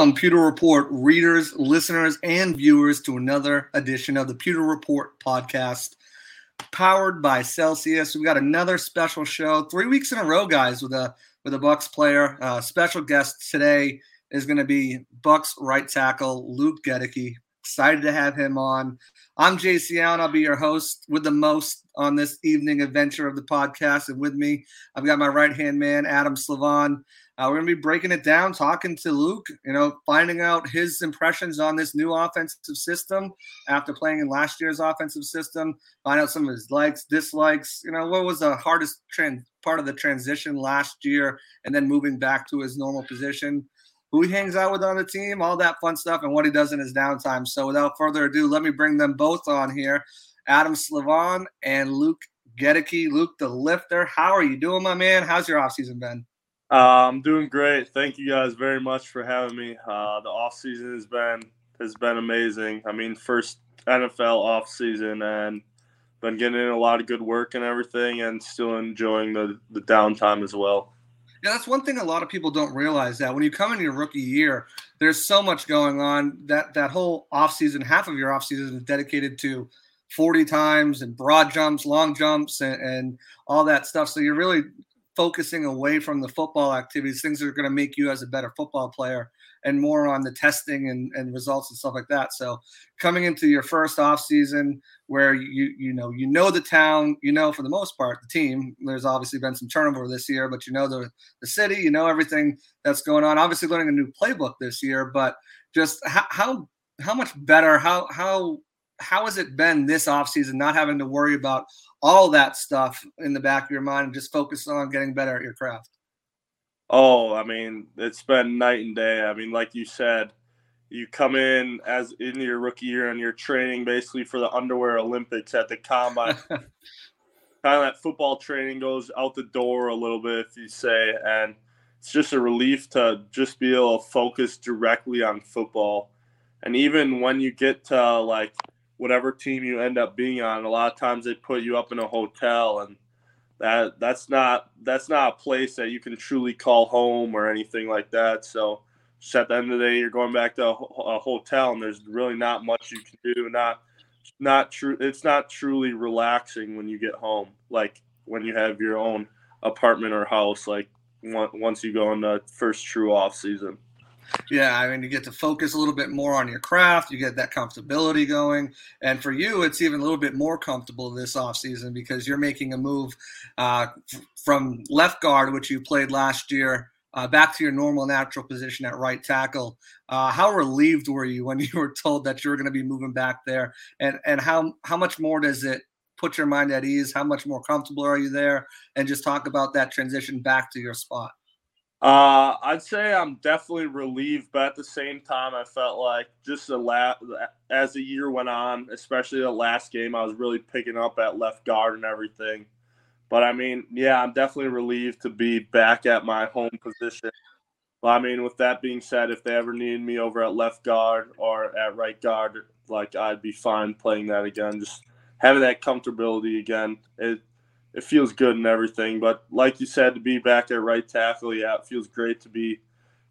Welcome, Pewter Report readers, listeners, and viewers to another edition of the Pewter Report podcast, powered by Celsius. We've got another special show, three weeks in a row, guys, with a with a Bucs player. Uh, special guest today is going to be Bucs right tackle Luke Goedeke. Excited to have him on. I'm JC Allen. I'll be your host with the most on this evening adventure of the podcast. And with me, I've got my right hand man, Adam Slivon. Uh, we're going to be breaking it down, talking to Luke, you know, finding out his impressions on this new offensive system after playing in last year's offensive system, find out some of his likes, dislikes, you know, what was the hardest trend, part of the transition last year, and then moving back to his normal position, who he hangs out with on the team, all that fun stuff, and what he does in his downtime. So without further ado, let me bring them both on here Adam Slivon and Luke Goedeke. Luke the lifter. How are you doing, my man? How's your offseason been? Uh, I'm doing great. Thank you guys very much for having me. Uh, the off season has been has been amazing. I mean, first NFL off season and been getting in a lot of good work and everything, and still enjoying the the downtime as well. Yeah, that's one thing a lot of people don't realize that when you come in your rookie year, there's so much going on that that whole off season, half of your off season is dedicated to 40 times and broad jumps, long jumps, and, and all that stuff. So you're really focusing away from the football activities, things that are going to make you as a better football player, and more on the testing and, and results and stuff like that. So coming into your first off season where you you know you know the town, you know for the most part the team. There's obviously been some turnover this year, but you know the the city, you know everything that's going on. Obviously learning a new playbook this year, but just how how, how much better how how how has it been this offseason not having to worry about all that stuff in the back of your mind and just focus on getting better at your craft? Oh, I mean, it's been night and day. I mean, like you said, you come in as in your rookie year and you're training basically for the underwear Olympics at the combine. kind of that football training goes out the door a little bit, if you say, and it's just a relief to just be able to focus directly on football. And even when you get to like whatever team you end up being on. A lot of times they put you up in a hotel, and that that's not that's not a place that you can truly call home or anything like that. So just at the end of the day, you're going back to a, a hotel, and there's really not much you can do. Not not true. It's not truly relaxing when you get home, like when you have your own apartment or house. Like once you go in the first true off season. Yeah, I mean, you get to focus a little bit more on your craft. You get that comfortability going, and for you, it's even a little bit more comfortable this offseason because you're making a move uh, from left guard, which you played last year, uh, back to your normal natural position at right tackle. Uh, how relieved were you when you were told that you were going to be moving back there, and and how how much more does it put your mind at ease? How much more comfortable are you there? And just talk about that transition back to your spot. Uh, I'd say I'm definitely relieved, but at the same time, I felt like just the la- as the year went on, especially the last game, I was really picking up at left guard and everything. But I mean, yeah, I'm definitely relieved to be back at my home position. But I mean, with that being said, if they ever needed me over at left guard or at right guard, like I'd be fine playing that again. Just having that comfortability again. It it feels good and everything. But like you said, to be back at right tackle, yeah, it feels great to be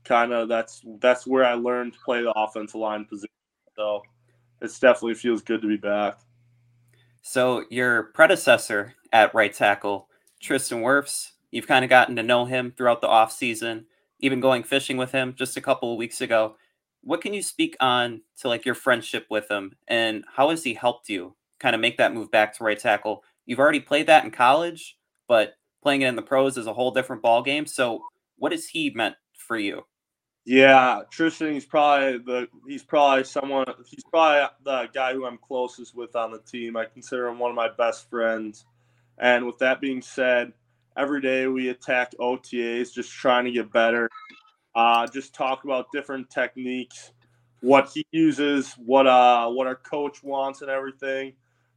kind of that's that's where I learned to play the offensive line position. So it definitely feels good to be back. So your predecessor at right tackle, Tristan Wirfs, you've kind of gotten to know him throughout the off season, even going fishing with him just a couple of weeks ago. What can you speak on to like your friendship with him and how has he helped you kind of make that move back to right tackle You've already played that in college, but playing it in the pros is a whole different ball game. So, what has he meant for you? Yeah, Tristan. He's probably the he's probably someone. He's probably the guy who I'm closest with on the team. I consider him one of my best friends, And with that being said, every day we attack OTAs, just trying to get better. Uh, just talk about different techniques, what he uses, what uh what our coach wants, and everything.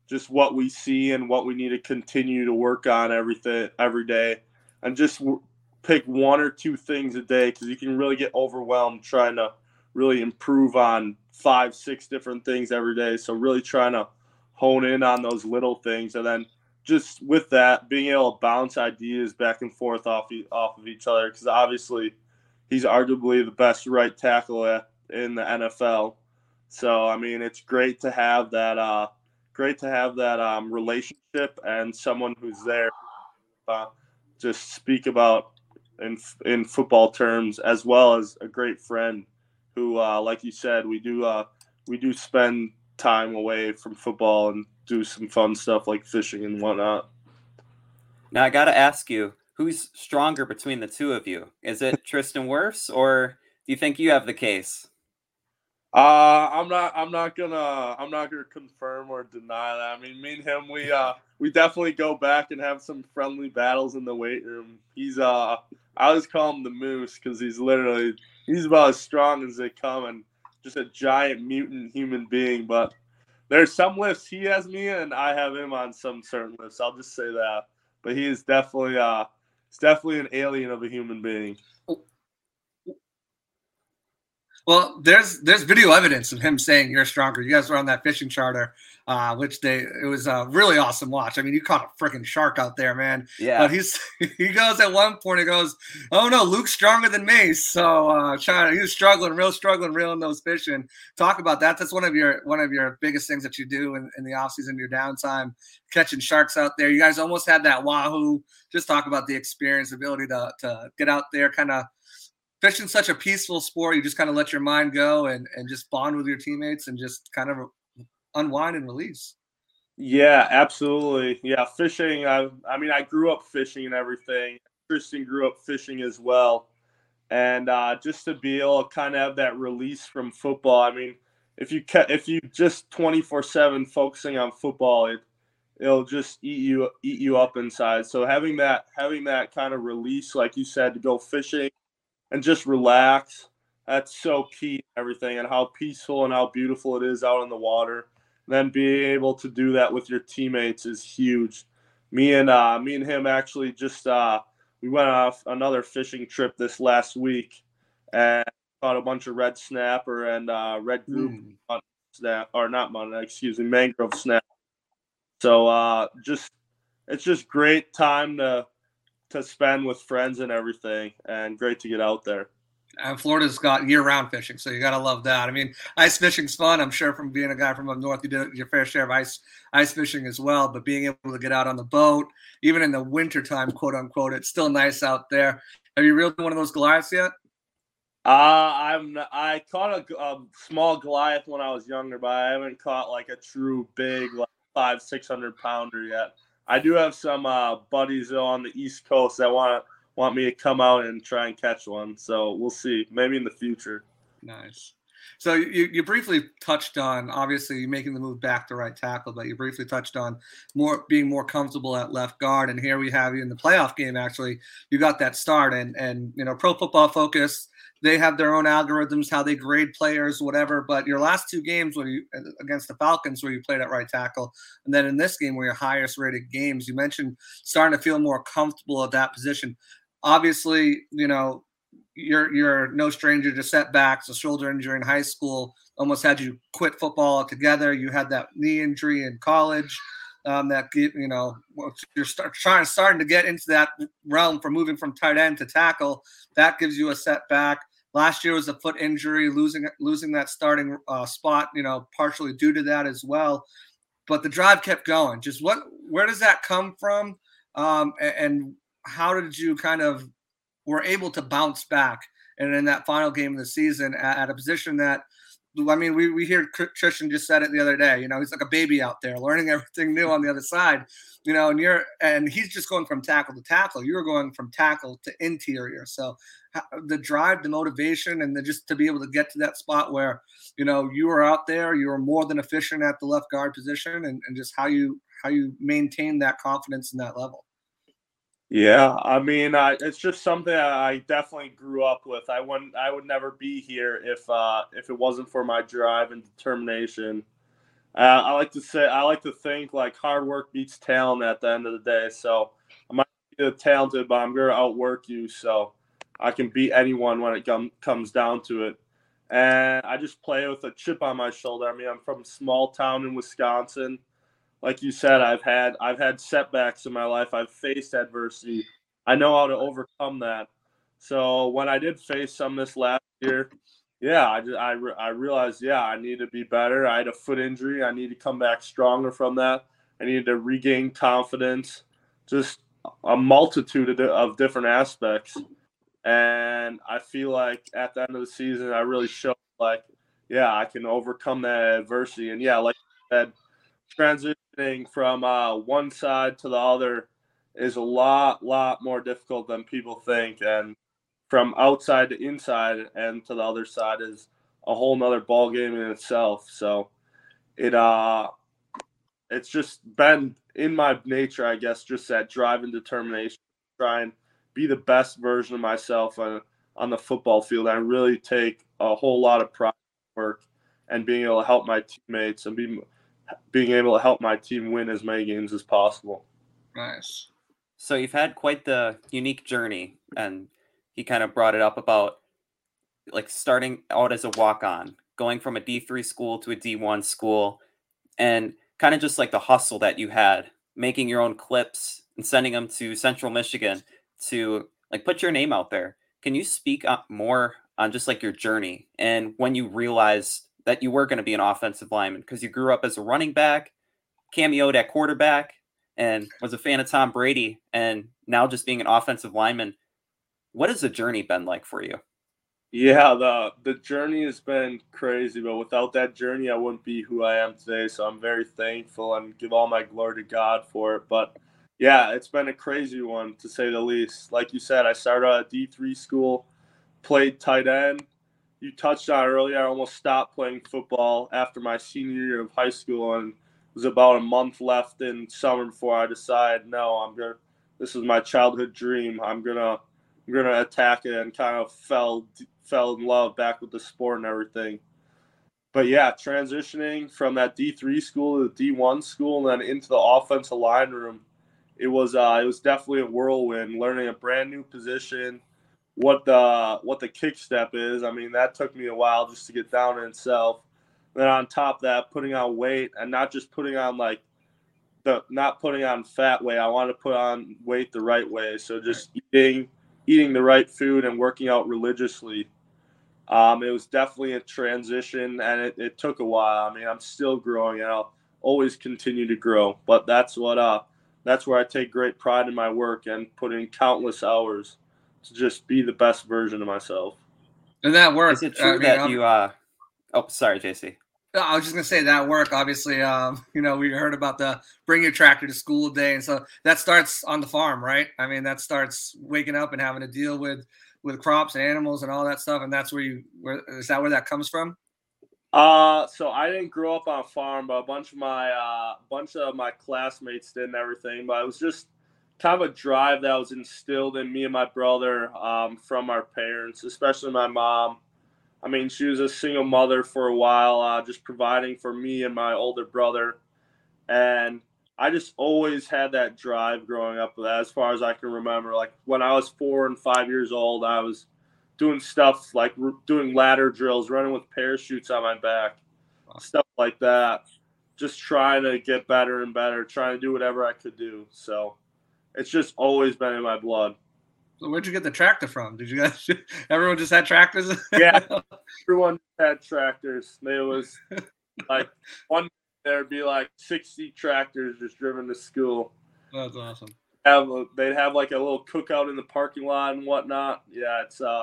Just what we see and what we need to continue to work on everything every day, and just w- pick one or two things a day because you can really get overwhelmed trying to really improve on five, six different things every day. So really trying to hone in on those little things, and then just with that, being able to bounce ideas back and forth off off of each other because obviously he's arguably the best right tackle in the NFL. So I mean, it's great to have that. Uh, great to have that um, relationship and someone who's there. Uh, just speak about in in football terms, as well as a great friend who, uh, like you said, we do uh, we do spend time away from football and do some fun stuff like fishing and whatnot. Now I got to ask you, who's stronger between the two of you? Is it Tristan Wirfs, or do you think you have the case? Uh, I'm not. I'm not gonna. I'm not gonna confirm or deny that. I mean, me and him, we uh, we definitely go back and have some friendly battles in the weight room. He's uh, I always call him the Moose because he's literally he's about as strong as they come and just a giant mutant human being. But there's some lifts he has me and I have him on some certain lifts. I'll just say that. But he is definitely uh, he's definitely an alien of a human being. Well, there's there's video evidence of him saying you're stronger. You guys were on that fishing charter, uh, which they it was a really awesome watch. I mean, you caught a freaking shark out there, man. Yeah. But he's he goes at one point. He goes, "Oh no, Luke's stronger than me." So uh, trying he was struggling, real struggling, reeling those fish. And talk about that. That's one of your one of your biggest things that you do in, in the off season, your downtime, catching sharks out there. You guys almost had that wahoo. Just talk about the experience, ability to to get out there, kind of fishing such a peaceful sport. You just kind of let your mind go and, and just bond with your teammates and just kind of unwind and release. Yeah, absolutely. Yeah, fishing. I, I mean, I grew up fishing and everything. Tristan grew up fishing as well. And uh, just to be able to kind of have that release from football. I mean, if you ca- if you just twenty four seven focusing on football, it it'll just eat you eat you up inside. So having that having that kind of release, like you said, to go fishing and just relax. That's so key everything and how peaceful and how beautiful it is out in the water. And then being able to do that with your teammates is huge. Me and uh, me and him actually just uh, we went off another fishing trip this last week and caught a bunch of red snapper and uh, red group mm. snap or not mon excuse me mangrove snap. So uh, just it's just great time to to spend with friends and everything, and great to get out there. And Florida's got year-round fishing, so you gotta love that. I mean, ice fishing's fun. I'm sure from being a guy from up north, you did your fair share of ice ice fishing as well. But being able to get out on the boat, even in the wintertime, quote unquote, it's still nice out there. Have you reeled one of those Goliaths yet? Uh, I'm I caught a, a, small Goliath when I was younger, but I haven't caught like a true big like five six hundred pounder yet. I do have some uh, buddies on the East Coast that want want me to come out and try and catch one. So we'll see. Maybe in the future. Nice. So you, you briefly touched on obviously making the move back to right tackle, but you briefly touched on more being more comfortable at left guard. And here we have you in the playoff game. Actually, you got that start, and and you know, Pro Football Focus they have their own algorithms, how they grade players, whatever. But your last two games when you against the Falcons, where you played at right tackle, and then in this game, where your highest rated games, you mentioned starting to feel more comfortable at that position. Obviously, you know you're you're no stranger to setbacks. A shoulder injury in high school almost had you quit football altogether. You had that knee injury in college. Um, that you know you're start, trying starting to get into that realm for moving from tight end to tackle. That gives you a setback. Last year was a foot injury, losing losing that starting uh, spot. You know, partially due to that as well. But the drive kept going. Just what? Where does that come from? Um, and, how did you kind of were able to bounce back? And in that final game of the season, at, at a position that I mean, we, we hear Tristan just said it the other day. You know, he's like a baby out there learning everything new on the other side. You know, and you're and he's just going from tackle to tackle. You're going from tackle to interior. So the drive, the motivation, and the, just to be able to get to that spot where you know you are out there, you are more than efficient at the left guard position, and, and just how you how you maintain that confidence in that level. Yeah, I mean, I, it's just something I definitely grew up with. I wouldn't, I would never be here if uh, if it wasn't for my drive and determination. Uh, I like to say, I like to think like hard work beats talent at the end of the day. So I might be talented, but I'm gonna outwork you, so I can beat anyone when it com- comes down to it. And I just play with a chip on my shoulder. I mean, I'm from small town in Wisconsin like you said, I've had I've had setbacks in my life. I've faced adversity. I know how to overcome that. So when I did face some this last year, yeah, I just, I, I realized yeah I need to be better. I had a foot injury. I need to come back stronger from that. I needed to regain confidence. Just a multitude of, different aspects. And I feel like at the end of the season, I really showed like, yeah, I can overcome that adversity. And yeah, like I said, transitioning from uh, one side to the other is a lot, lot more difficult than people think. And from outside to inside and to the other side is a whole nother ball game in itself. So it uh it's just been in my nature, I guess, just that drive and determination, try and be the best version of myself on, on the football field. I really take a whole lot of pride work and being able to help my teammates and be being able to help my team win as many games as possible. Nice. So you've had quite the unique journey, and he kind of brought it up about like starting out as a walk on, going from a D3 school to a D1 school, and kind of just like the hustle that you had, making your own clips and sending them to Central Michigan to like put your name out there. Can you speak up more on just like your journey and when you realized that you were going to be an offensive lineman because you grew up as a running back, cameoed at quarterback, and was a fan of Tom Brady, and now just being an offensive lineman. What has the journey been like for you? Yeah, the the journey has been crazy, but without that journey, I wouldn't be who I am today. So I'm very thankful and give all my glory to God for it. But yeah, it's been a crazy one to say the least. Like you said, I started at D three school, played tight end, you touched on earlier, I almost stopped playing football after my senior year of high school, and it was about a month left in summer before I decided, no, I'm gonna. This is my childhood dream. I'm gonna, I'm gonna attack it, and kind of fell fell in love back with the sport and everything. But yeah, transitioning from that D3 school to the D1 school, and then into the offensive line room, it was uh, it was definitely a whirlwind. Learning a brand new position what the what the kick step is. I mean, that took me a while just to get down in itself. Then on top of that, putting on weight and not just putting on like the not putting on fat weight. I want to put on weight the right way. So just eating eating the right food and working out religiously. Um, it was definitely a transition and it, it took a while. I mean, I'm still growing and I'll always continue to grow. But that's what uh that's where I take great pride in my work and put in countless hours to just be the best version of myself. And that work. Is it true I mean, that I'm, you? uh Oh, sorry, JC. I was just gonna say that work. Obviously, um, you know, we heard about the bring your tractor to school day, and so that starts on the farm, right? I mean, that starts waking up and having to deal with with crops and animals and all that stuff, and that's where you. Where is that where that comes from? Uh, so I didn't grow up on a farm, but a bunch of my uh, bunch of my classmates did and everything. But it was just kind of a drive that was instilled in me and my brother um, from our parents, especially my mom. I mean, she was a single mother for a while, uh, just providing for me and my older brother. And I just always had that drive growing up, as far as I can remember. Like when I was four and five years old, I was doing stuff like doing ladder drills, running with parachutes on my back, stuff like that. Just trying to get better and better, trying to do whatever I could do. So it's just always been in my blood. So where'd you get the tractor from? Did you guys? Everyone just had tractors. yeah, everyone had tractors. There was like one. There'd be like sixty tractors just driven to school. That's awesome. Have a, they'd have like a little cookout in the parking lot and whatnot. Yeah, it's uh,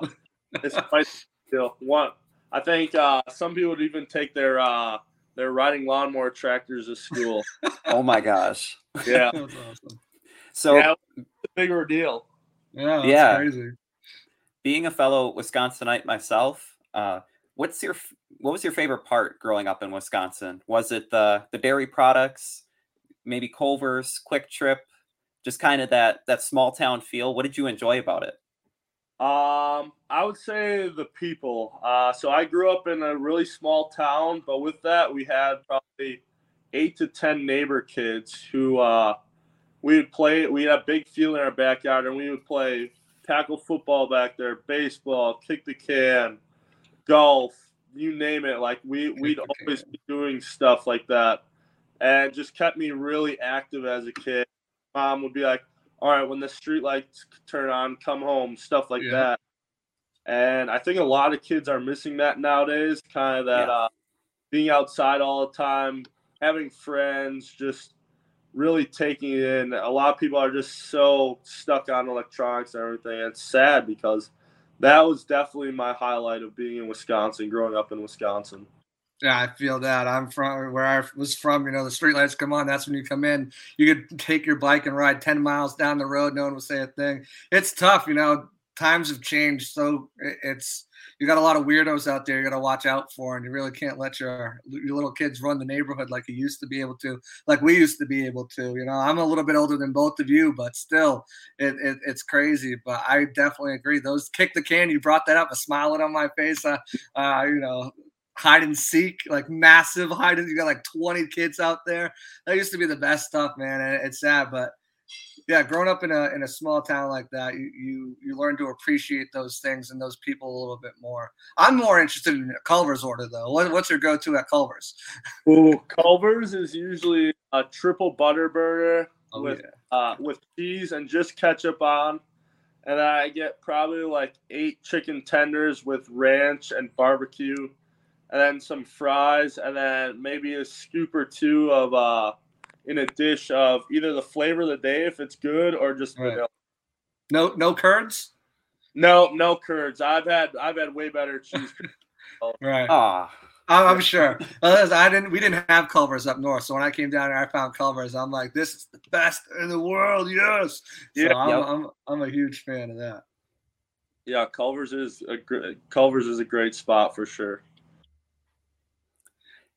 it's quite still one. I think uh, some people would even take their uh, their riding lawnmower tractors to school. oh my gosh! Yeah, that's awesome. So yeah, a big ordeal. Yeah, yeah. Crazy. Being a fellow Wisconsinite myself, uh, what's your what was your favorite part growing up in Wisconsin? Was it the the dairy products, maybe Culver's, Kwik Trip, just kind of that that small town feel. What did you enjoy about it? Um, I would say the people. Uh, so I grew up in a really small town, but with that, we had probably eight to ten neighbor kids who uh, we would play. We had a big field in our backyard, and we would play tackle football back there, baseball, kick the can, golf, you name it. Like we we'd always be doing stuff like that, and just kept me really active as a kid. Mom would be like, "All right, when the street lights turn on, come home," stuff like yeah. that. And I think a lot of kids are missing that nowadays. Kind of that yeah. uh, being outside all the time, having friends, just really taking it in. A lot of people are just so stuck on electronics and everything. It's sad because that was definitely my highlight of being in Wisconsin, growing up in Wisconsin. Yeah, I feel that. I'm from where I was from. You know, the streetlights come on. That's when you come in. You could take your bike and ride 10 miles down the road. No one would say a thing. It's tough. You know, times have changed. So it's you got a lot of weirdos out there you got to watch out for, and you really can't let your your little kids run the neighborhood like you used to be able to, like we used to be able to. You know, I'm a little bit older than both of you, but still, it, it it's crazy. But I definitely agree. Those kick the can. You brought that up. A smile on my face. Uh, uh, you know, hide and seek, like massive hide and you got like 20 kids out there. That used to be the best stuff, man. It's sad, but yeah, growing up in a in a small town like that, you you you learn to appreciate those things and those people a little bit more. I'm more interested in Culver's order though. What, what's your go-to at Culver's? Ooh, Culver's is usually a triple butter burger oh, with yeah. uh, with cheese and just ketchup on, and I get probably like eight chicken tenders with ranch and barbecue, and then some fries, and then maybe a scoop or two of uh in a dish of either the flavor of the day if it's good or just right. vanilla. No, no curds. No, no curds. I've had I've had way better cheese. right. Ah. I'm sure. I didn't. We didn't have Culver's up north, so when I came down here, I found Culver's. I'm like, this is the best in the world. Yes. So yeah. I'm, yep. I'm, I'm a huge fan of that. Yeah, Culver's is a great. Culver's is a great spot for sure.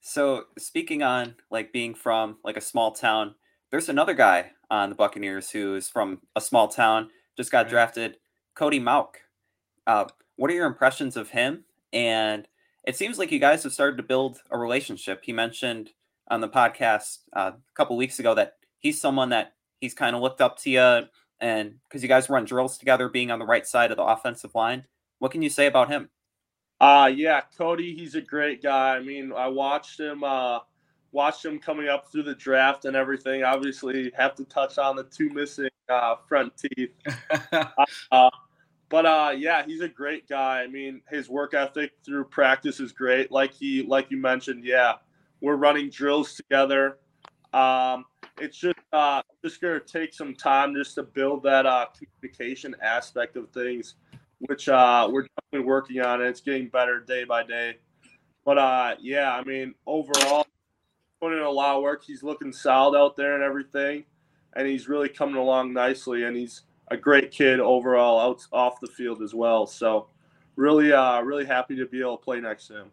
So speaking on like being from like a small town, there's another guy on the Buccaneers who is from a small town, just got right. drafted, Cody Mauch. Uh, what are your impressions of him? And it seems like you guys have started to build a relationship. He mentioned on the podcast uh, a couple weeks ago that he's someone that he's kind of looked up to you, and because you guys run drills together, being on the right side of the offensive line. What can you say about him? Uh yeah, Cody, he's a great guy. I mean, I watched him uh watched him coming up through the draft and everything. Obviously, have to touch on the two missing uh, front teeth. uh, but uh, yeah, he's a great guy. I mean, his work ethic through practice is great. Like he, like you mentioned, yeah, we're running drills together. Um, it's just uh, just gonna take some time just to build that uh, communication aspect of things which uh, we're definitely working on. And it's getting better day by day. But uh, yeah, I mean, overall, putting in a lot of work. He's looking solid out there and everything, and he's really coming along nicely. And he's a great kid overall out off the field as well. So really, uh, really happy to be able to play next to him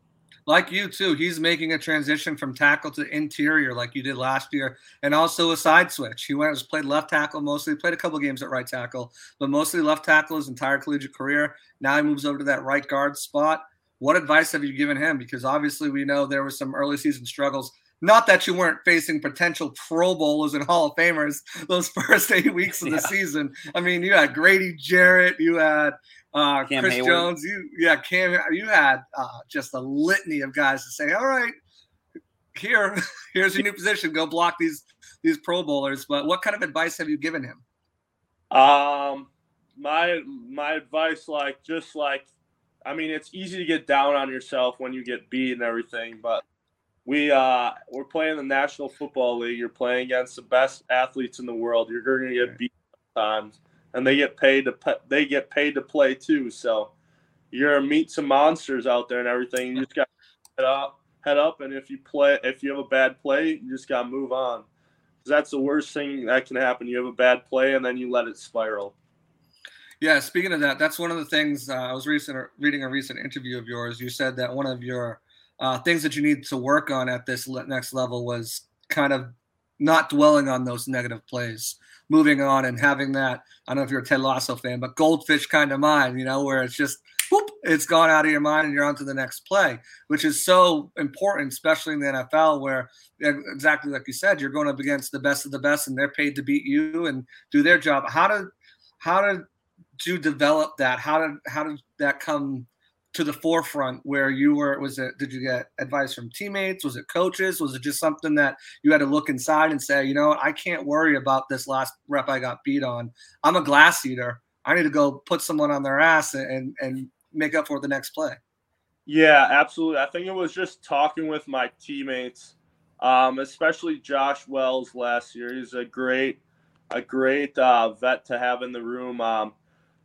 like you too, he's making a transition from tackle to interior like you did last year, and also a side switch. He went was played left tackle mostly, played a couple games at right tackle, but mostly left tackle his entire collegiate career. Now he moves over to that right guard spot. What advice have you given him? Because obviously we know there was some early season struggles. Not that you weren't facing potential Pro Bowlers and Hall of Famers those first eight weeks of the yeah. season. I mean, you had Grady Jarrett, you had uh, Chris Hayward. Jones, you yeah, Cam, you had uh, just a litany of guys to say, all right, here, here's your new position. Go block these these Pro Bowlers. But what kind of advice have you given him? Um, my my advice, like just like, I mean, it's easy to get down on yourself when you get beat and everything, but we uh we're playing the National Football League. You're playing against the best athletes in the world. You're going to get beat sometimes and they get paid to they get paid to play too. So you're meet some monsters out there and everything. You just got head up, head up, and if you play, if you have a bad play, you just gotta move on. Cause that's the worst thing that can happen. You have a bad play and then you let it spiral. Yeah, speaking of that, that's one of the things uh, I was recent, reading a recent interview of yours. You said that one of your uh, things that you need to work on at this next level was kind of not dwelling on those negative plays, moving on and having that. I don't know if you're a Ted Lasso fan, but goldfish kind of mind, you know, where it's just whoop, it's gone out of your mind and you're on to the next play, which is so important, especially in the NFL, where exactly like you said, you're going up against the best of the best and they're paid to beat you and do their job. How did how did you develop that? How did how did that come to the forefront where you were was it did you get advice from teammates? Was it coaches? Was it just something that you had to look inside and say you know i can't worry about this last rep i got beat on. I'm a glass eater. I need to go put someone on their ass and and make up for the next play. Yeah absolutely. I think it was just talking with my teammates um, especially josh wells last year. He's a great a great uh, vet to have in the room. Um,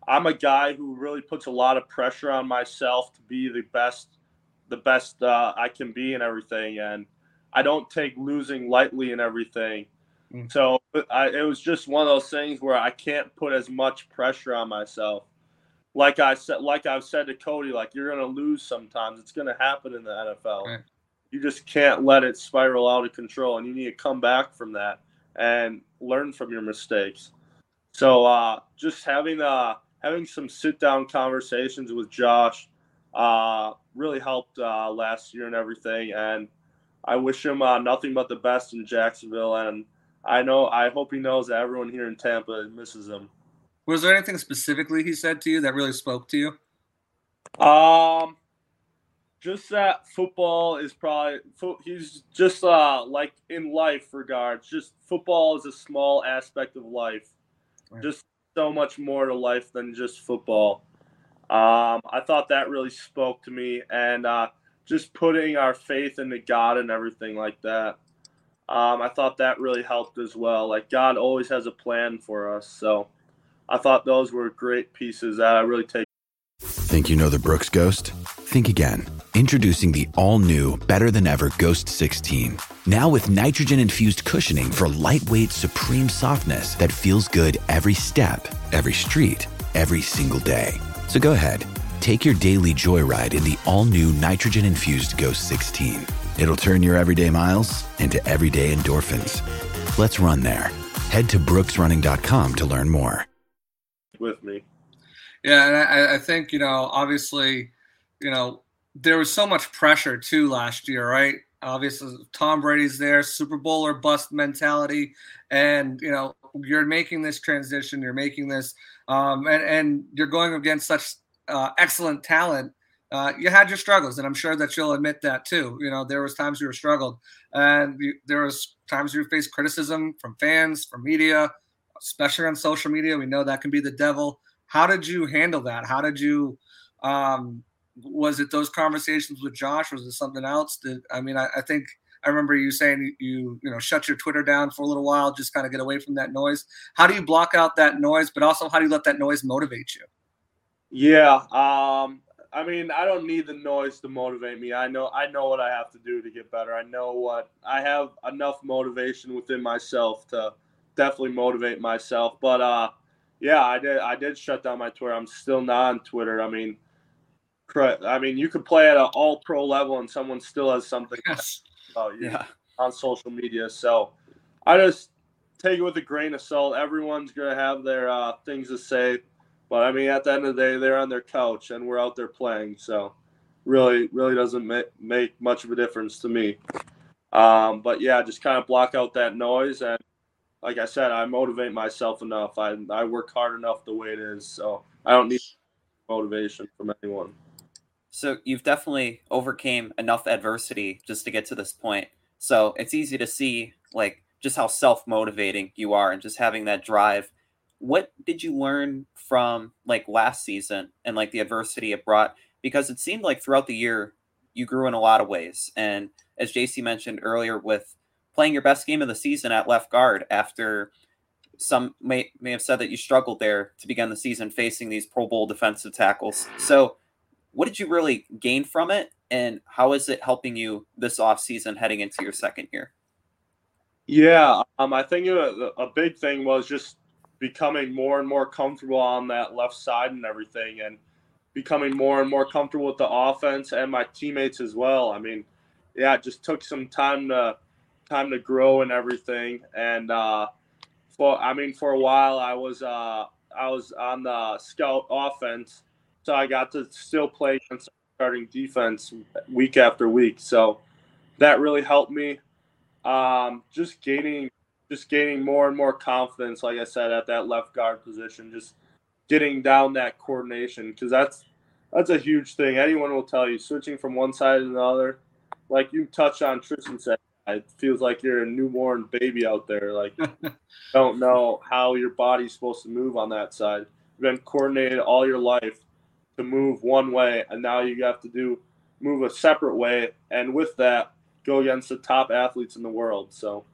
I'm a guy who really puts a lot of pressure on myself to be the best, the best uh, I can be and everything, and I don't take losing lightly and everything. Mm. So I, it was just one of those things where I can't put as much pressure on myself. Like I said, like I've said to Cody, like you're gonna lose sometimes. It's gonna happen in the NFL. Right. You just can't let it spiral out of control, and you need to come back from that and learn from your mistakes. So uh, just having uh, having some sit down conversations with Josh uh, really helped uh, last year and everything. And I wish him uh, nothing but the best in Jacksonville. And I know, I hope he knows that everyone here in Tampa misses him. Was there anything specifically he said to you that really spoke to you? Um, just that football is probably he's just uh like in life regards. Just football is a small aspect of life. Right. Just so much more to life than just football. Um, I thought that really spoke to me, and uh, just putting our faith into God and everything like that. Um, I thought that really helped as well. Like God always has a plan for us, so I thought those were great pieces that I really take. Think you know the Brooks Ghost? Think again. Introducing the all-new, better than ever Ghost 16. Now with nitrogen infused cushioning for lightweight, supreme softness that feels good every step, every street, every single day. So go ahead, take your daily joyride in the all new nitrogen infused Ghost 16. It'll turn your everyday miles into everyday endorphins. Let's run there. Head to brooksrunning.com to learn more. With me. Yeah, and I, I think, you know, obviously, you know, there was so much pressure too last year, right? Obviously, Tom Brady's there, Super Bowl or bust mentality, and you know you're making this transition, you're making this, um, and and you're going against such uh, excellent talent. Uh, you had your struggles, and I'm sure that you'll admit that too. You know, there was times you were struggled, and you, there was times you faced criticism from fans, from media, especially on social media. We know that can be the devil. How did you handle that? How did you um, was it those conversations with Josh? Was it something else? That I mean, I, I, think I remember you saying you you know shut your Twitter down for a little while, just kind of get away from that noise. How do you block out that noise, but also how do you let that noise motivate you? Yeah, um, I mean, I don't need the noise to motivate me. I know I know what I have to do to get better. I know what I have enough motivation within myself to definitely motivate myself. But uh, yeah, I did I did shut down my Twitter. I'm still not on Twitter. I mean I mean, you could play at an all pro level and someone still has something yes. about you yeah. on social media. So I just take it with a grain of salt. Everyone's going to have their uh, things to say. But I mean, at the end of the day, they're on their couch and we're out there playing. So really, really doesn't make, make much of a difference to me. Um, but yeah, just kind of block out that noise. And like I said, I motivate myself enough. I, I work hard enough the way it is. So I don't need motivation from anyone. So you've definitely overcame enough adversity just to get to this point. So it's easy to see like just how self-motivating you are and just having that drive. What did you learn from like last season and like the adversity it brought? Because it seemed like throughout the year you grew in a lot of ways. And as JC mentioned earlier, with playing your best game of the season at left guard after some may may have said that you struggled there to begin the season facing these Pro Bowl defensive tackles. So what did you really gain from it? And how is it helping you this off season heading into your second year? Yeah um, i think a, a big thing was just becoming more and more comfortable on that left side and everything and becoming more and more comfortable with the offense and my teammates as well. I mean yeah it just took some time to time to grow and everything. And uh, for I mean, for a while I was uh, I was on the scout offense, so I got to still play against starting defense week after week. So that really helped me. Um, just gaining just gaining more and more confidence, like I said, at that left guard position, just getting down that coordination because that's that's a huge thing. Anyone will tell you switching from one side to the other. Like you touched on, Tristan said, it feels like you're a newborn baby out there. Like don't know how your body's supposed to move on that side. You've been coordinated all your life to move one way, and now you have to do move a separate way, and with that, go against the top athletes in the world. So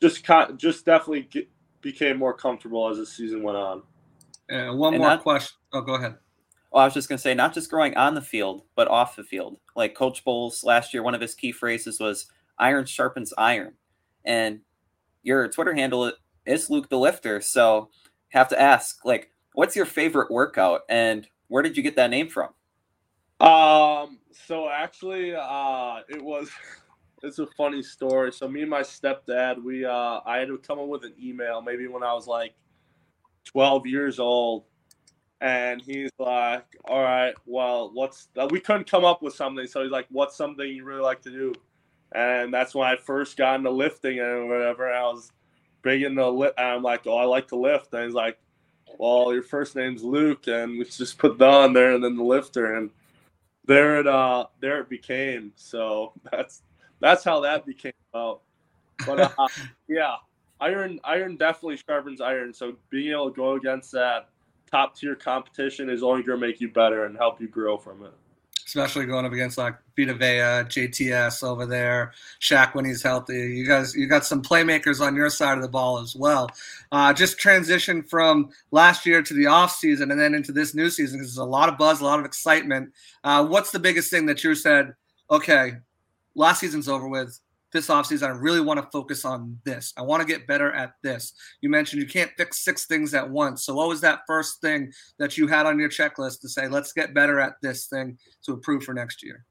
just just definitely get, became more comfortable as the season went on. Uh, one and more that, question. Oh, go ahead. Well, I was just going to say, not just growing on the field, but off the field. Like Coach Bowles last year, one of his key phrases was "iron sharpens iron," and your Twitter handle is Luke the Lifter. So, have to ask, like, what's your favorite workout, and where did you get that name from? Um. So actually, uh, it was it's a funny story. So me and my stepdad, we uh, I had to come up with an email maybe when I was like 12 years old, and he's like, "All right, well, what's we couldn't come up with something." So he's like, "What's something you really like to do?" And that's when I first got into lifting and whatever. I was big into lift, I'm like, "Oh, I like to lift." And he's like, "Well, your first name's Luke," and we just put the on there and then the lifter, and there it uh there it became. So that's that's how that became about. But uh, yeah, iron iron definitely sharpens iron. So being able to go against that top tier competition is only going to make you better and help you grow from it. Especially going up against like Vita Vea, JTS over there, Shaq when he's healthy. You guys, you got some playmakers on your side of the ball as well. Uh, just transition from last year to the off season and then into this new season because there's a lot of buzz, a lot of excitement. Uh, what's the biggest thing that you said? Okay, last season's over with. This offseason, I really want to focus on this. I want to get better at this. You mentioned you can't fix six things at once. So, what was that first thing that you had on your checklist to say, let's get better at this thing to improve for next year?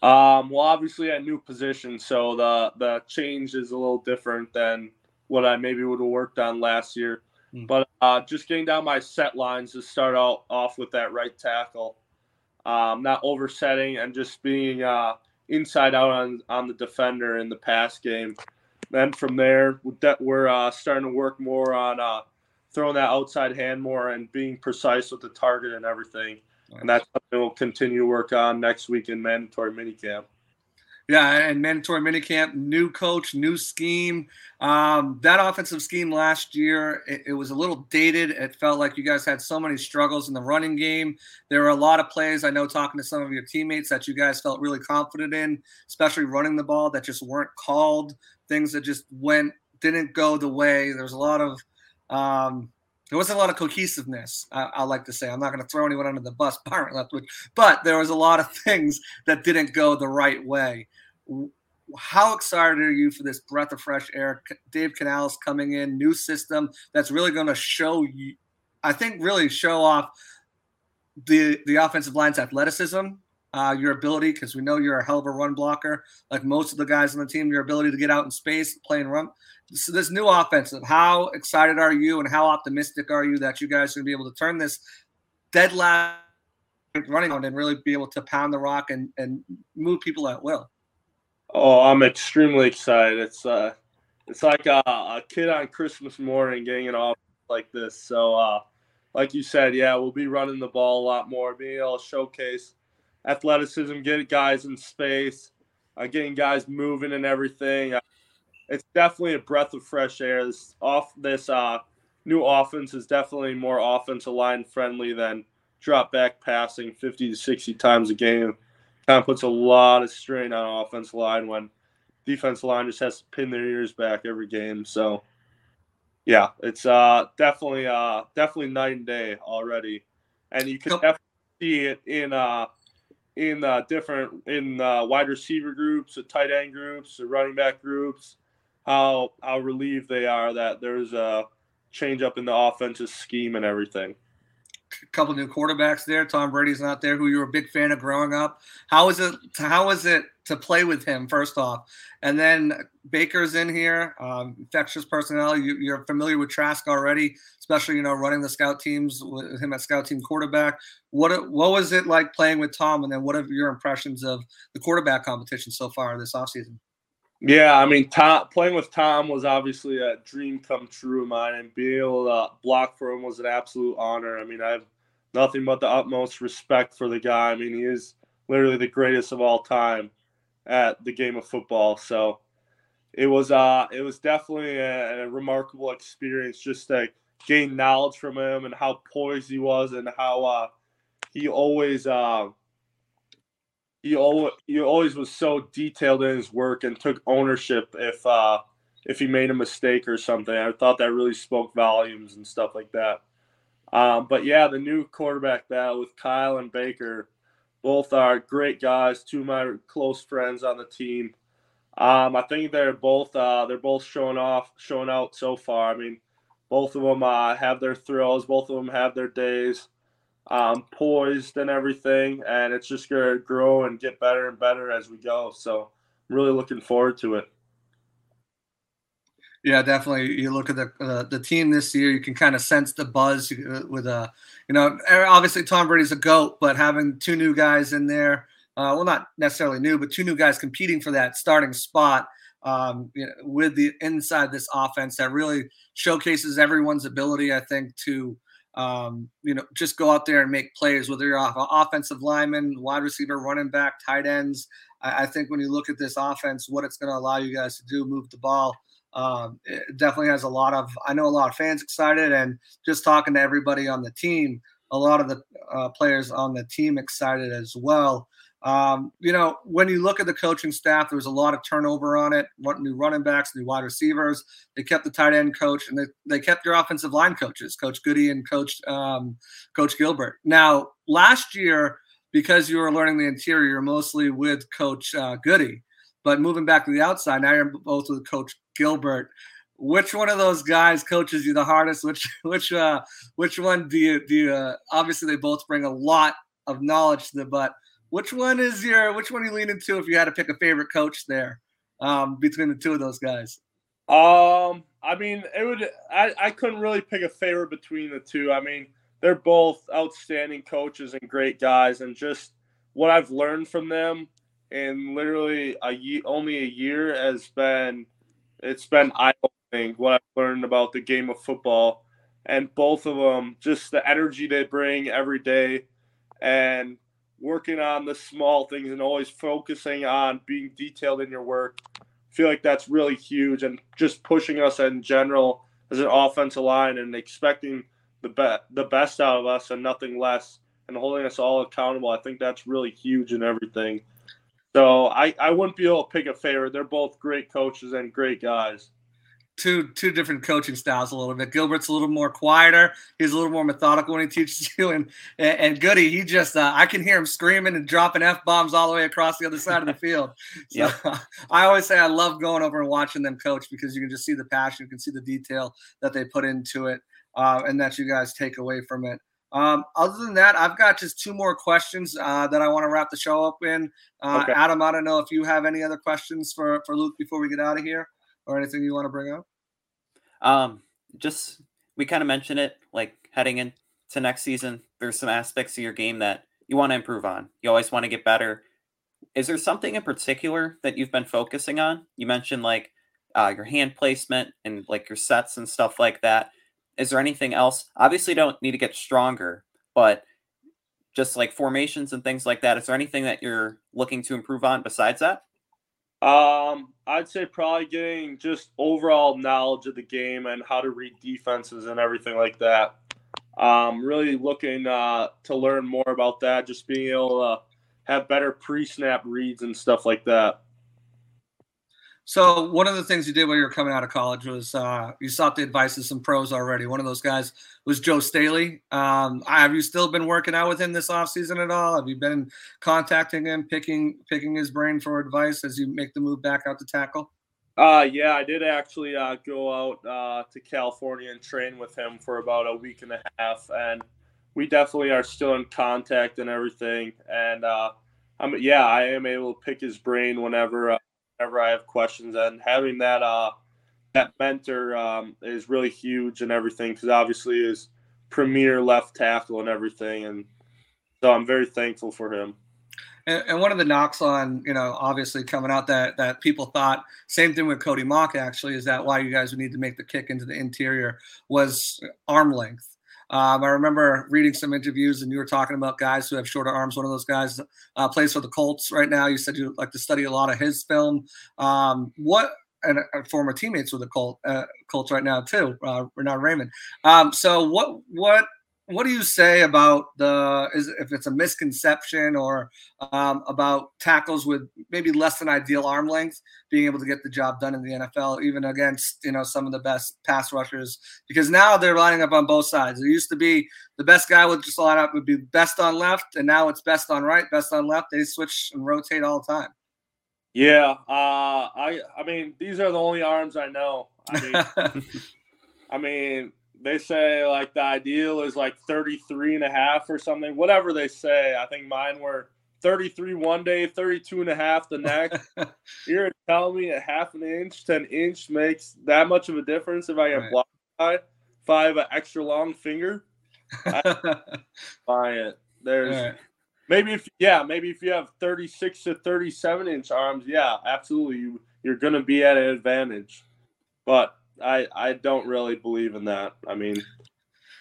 Um, well, obviously, a new position, so the the change is a little different than what I maybe would have worked on last year. Mm. But uh, just getting down my set lines to start out off with that right tackle, um, not oversetting and just being uh, inside out on on the defender in the pass game. Then from there, we're uh, starting to work more on uh, throwing that outside hand more and being precise with the target and everything. And that's something we'll continue to work on next week in mandatory minicamp. Yeah, and mandatory minicamp, new coach, new scheme. Um, that offensive scheme last year, it, it, was a little dated. It felt like you guys had so many struggles in the running game. There were a lot of plays I know talking to some of your teammates that you guys felt really confident in, especially running the ball that just weren't called. Things that just went didn't go the way. There was a lot of um, there wasn't a lot of cohesiveness. I, I like to say I'm not going to throw anyone under the bus, Byron Leftwich, but there was a lot of things that didn't go the right way how excited are you for this breath of fresh air? Dave Canales coming in, new system that's really going to show you, I think, really show off the the offensive line's athleticism, uh, your ability, because we know you're a hell of a run blocker, like most of the guys on the team, your ability to get out in space, play and run. So this new offensive, how excited are you, and how optimistic are you that you guys are going to be able to turn this dead last running on and really be able to pound the rock and and move people at will? Oh, I'm extremely excited. It's uh, it's like a, a kid on Christmas morning getting it off like this. So, uh, like you said, yeah, we'll be running the ball a lot more, being able to showcase athleticism, get guys in space, uh, getting guys moving and everything. Uh, it's definitely a breath of fresh air. This off this uh, new offense is definitely more offensive line friendly than drop back passing 50 to 60 times a game kind of puts a lot of strain on offense line when defense line just has to pin their ears back every game. So yeah, it's uh definitely uh definitely night and day already. And you can definitely see it in uh in uh, different in uh, wide receiver groups, the tight end groups, the running back groups, how how relieved they are that there's a change up in the offensive scheme and everything couple new quarterbacks there. Tom Brady's not there, who you were a big fan of growing up. How is it? How is it to play with him first off, and then Baker's in here, um, infectious personnel. You, are familiar with Trask already, especially you know running the scout teams with him at scout team quarterback. What what was it like playing with Tom, and then what are your impressions of the quarterback competition so far this offseason? Yeah, I mean, Tom, playing with Tom was obviously a dream come true of mine, and being able to block for him was an absolute honor. I mean, I have nothing but the utmost respect for the guy. I mean, he is literally the greatest of all time at the game of football. So it was uh it was definitely a, a remarkable experience just to gain knowledge from him and how poised he was and how uh he always uh he always he always was so detailed in his work and took ownership if uh if he made a mistake or something. I thought that really spoke volumes and stuff like that. Um, but yeah, the new quarterback battle with Kyle and Baker both are great guys, two of my close friends on the team. Um, I think they're both uh, they're both showing off, showing out so far. I mean, both of them uh, have their thrills, both of them have their days, um, poised and everything, and it's just gonna grow and get better and better as we go. So I'm really looking forward to it. Yeah, definitely. You look at the uh, the team this year, you can kind of sense the buzz uh, with a, uh, you know, obviously Tom Brady's a goat, but having two new guys in there, uh, well, not necessarily new, but two new guys competing for that starting spot um, you know, with the inside this offense that really showcases everyone's ability, I think, to um, you know just go out there and make plays, whether you're off offensive lineman, wide receiver, running back, tight ends. I, I think when you look at this offense, what it's going to allow you guys to do, move the ball um, it definitely has a lot of i know a lot of fans excited and just talking to everybody on the team a lot of the uh, players on the team excited as well um, you know when you look at the coaching staff there was a lot of turnover on it new running backs new wide receivers they kept the tight end coach and they, they kept your offensive line coaches coach goody and coach um, coach gilbert now last year because you were learning the interior mostly with coach uh, goody but moving back to the outside, now you're both with Coach Gilbert. Which one of those guys coaches you the hardest? Which which uh which one do you do you uh, obviously they both bring a lot of knowledge to the but which one is your which one are you leaning to if you had to pick a favorite coach there um, between the two of those guys? Um, I mean, it would I, I couldn't really pick a favorite between the two. I mean, they're both outstanding coaches and great guys, and just what I've learned from them in literally a year, only a year has been it's been eye opening what I've learned about the game of football, and both of them just the energy they bring every day, and working on the small things and always focusing on being detailed in your work. I feel like that's really huge, and just pushing us in general as an offensive line and expecting the be- the best out of us and nothing less, and holding us all accountable. I think that's really huge in everything. So I, I wouldn't be able to pick a favorite. They're both great coaches and great guys. Two two different coaching styles a little bit. Gilbert's a little more quieter. He's a little more methodical when he teaches you, and and Goody he just uh, I can hear him screaming and dropping f bombs all the way across the other side of the field. So yep. I always say I love going over and watching them coach because you can just see the passion, you can see the detail that they put into it, uh, and that you guys take away from it. Um, other than that, I've got just two more questions uh, that I want to wrap the show up in. Uh, okay. Adam, I don't know if you have any other questions for, for Luke before we get out of here or anything you want to bring up. Um, just we kind of mentioned it, like heading into next season, there's some aspects of your game that you want to improve on. You always want to get better. Is there something in particular that you've been focusing on? You mentioned like uh, your hand placement and like your sets and stuff like that is there anything else? Obviously, don't need to get stronger, but just like formations and things like that. Is there anything that you're looking to improve on besides that? Um, I'd say probably getting just overall knowledge of the game and how to read defenses and everything like that. Um, really looking uh, to learn more about that. Just being able to have better pre-snap reads and stuff like that. So one of the things you did when you were coming out of college was uh, you sought the advice of some pros already. One of those guys was Joe Staley. Um, have you still been working out with him this offseason at all? Have you been contacting him, picking picking his brain for advice as you make the move back out to tackle? Uh, yeah, I did actually uh, go out uh, to California and train with him for about a week and a half, and we definitely are still in contact and everything. And uh, I mean, yeah, I am able to pick his brain whenever uh, whenever I have questions, and having that uh that mentor um, is really huge and everything because obviously is premier left tackle and everything, and so I'm very thankful for him. And, and, one of the knocks on, you know, obviously coming out that that people thought same thing with Cody Mauch actually is that why you guys would need to make the kick into the interior was arm length. Um, I remember reading some interviews, and you were talking about guys who have shorter arms. One of those guys uh, plays for the Colts right now. You said you like to study a lot of his film. Um, what and uh, former teammates with the Colt, uh, Colts right now too, uh, Bernhard Raimann. Um, so what what what do you say about the is if it's a misconception or um, about tackles with maybe less than ideal arm length being able to get the job done in the NFL, even against you know some of the best pass rushers? Because now they're lining up on both sides. It used to be the best guy would just line up would be best on left, and now it's best on right, best on left. They switch and rotate all the time. Yeah, uh, I I mean these are the only arms I know. I mean, I mean they say like the ideal is like 33 and a half or something. Whatever they say. I think mine were 33 one day 32 and a half the next. You're telling me a half an inch to an inch makes that much of a difference if i get right. blocked by if i have an extra long finger? Buy it. There's right. maybe if yeah maybe if you have 36 to 37 inch arms yeah absolutely you, you're gonna be at an advantage. But I I don't really believe in that. I mean,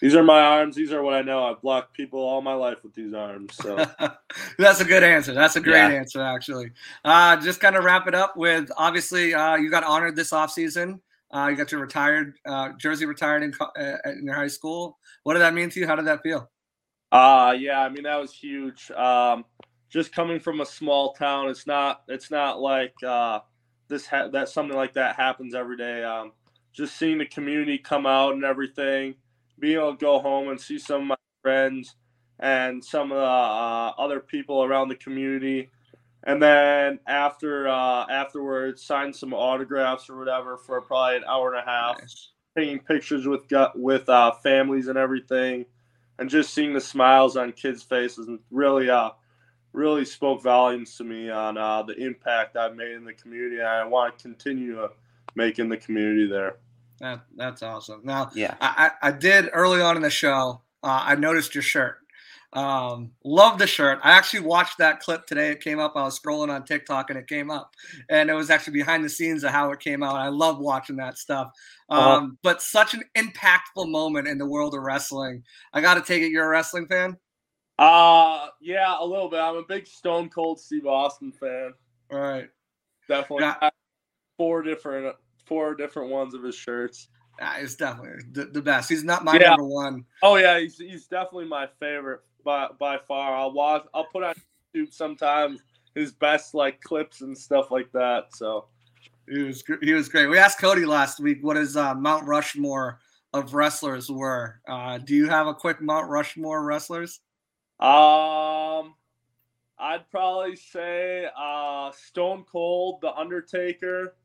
these are my arms. These are what I know. I've blocked people all my life with these arms. So that's a good answer. That's a great yeah. answer, actually. Uh, just kind of wrap it up with obviously uh, you got honored this offseason. Uh, you got your retired uh, jersey retired in, uh, in your high school. What did that mean to you? How did that feel? Uh yeah, I mean that was huge. Um, just coming from a small town, it's not it's not like uh, this ha- that something like that happens every day. Um, just seeing the community come out and everything, being able to go home and see some of my friends and some of the uh, other people around the community. And then after uh, afterwards, sign some autographs or whatever for probably an hour and a half, nice. taking pictures with with uh, families and everything, and just seeing the smiles on kids' faces really uh really spoke volumes to me on uh, the impact I've made in the community. And I want to continue to make in the community there. That that's awesome. Now, yeah, I, I did early on in the show. Uh, I noticed your shirt. Um, love the shirt. I actually watched that clip today. It came up. I was scrolling on TikTok and it came up, and it was actually behind the scenes of how it came out. I love watching that stuff. Uh-huh. Um, uh-huh. But such an impactful moment in the world of wrestling. I got to take it. You're a wrestling fan. Uh yeah, a little bit. I'm a big Stone Cold Steve Austin fan. All right. Definitely. Now, four different four different ones of his shirts. It's definitely the, the best. He's not my yeah. number one. Oh yeah, he's, he's definitely my favorite by by far. I'll watch. I'll put on YouTube sometimes his best like clips and stuff like that. So he was he was great. We asked Cody last week what his uh, Mount Rushmore of wrestlers were. Uh, do you have a quick Mount Rushmore wrestlers? Um, I'd probably say uh, Stone Cold, The Undertaker,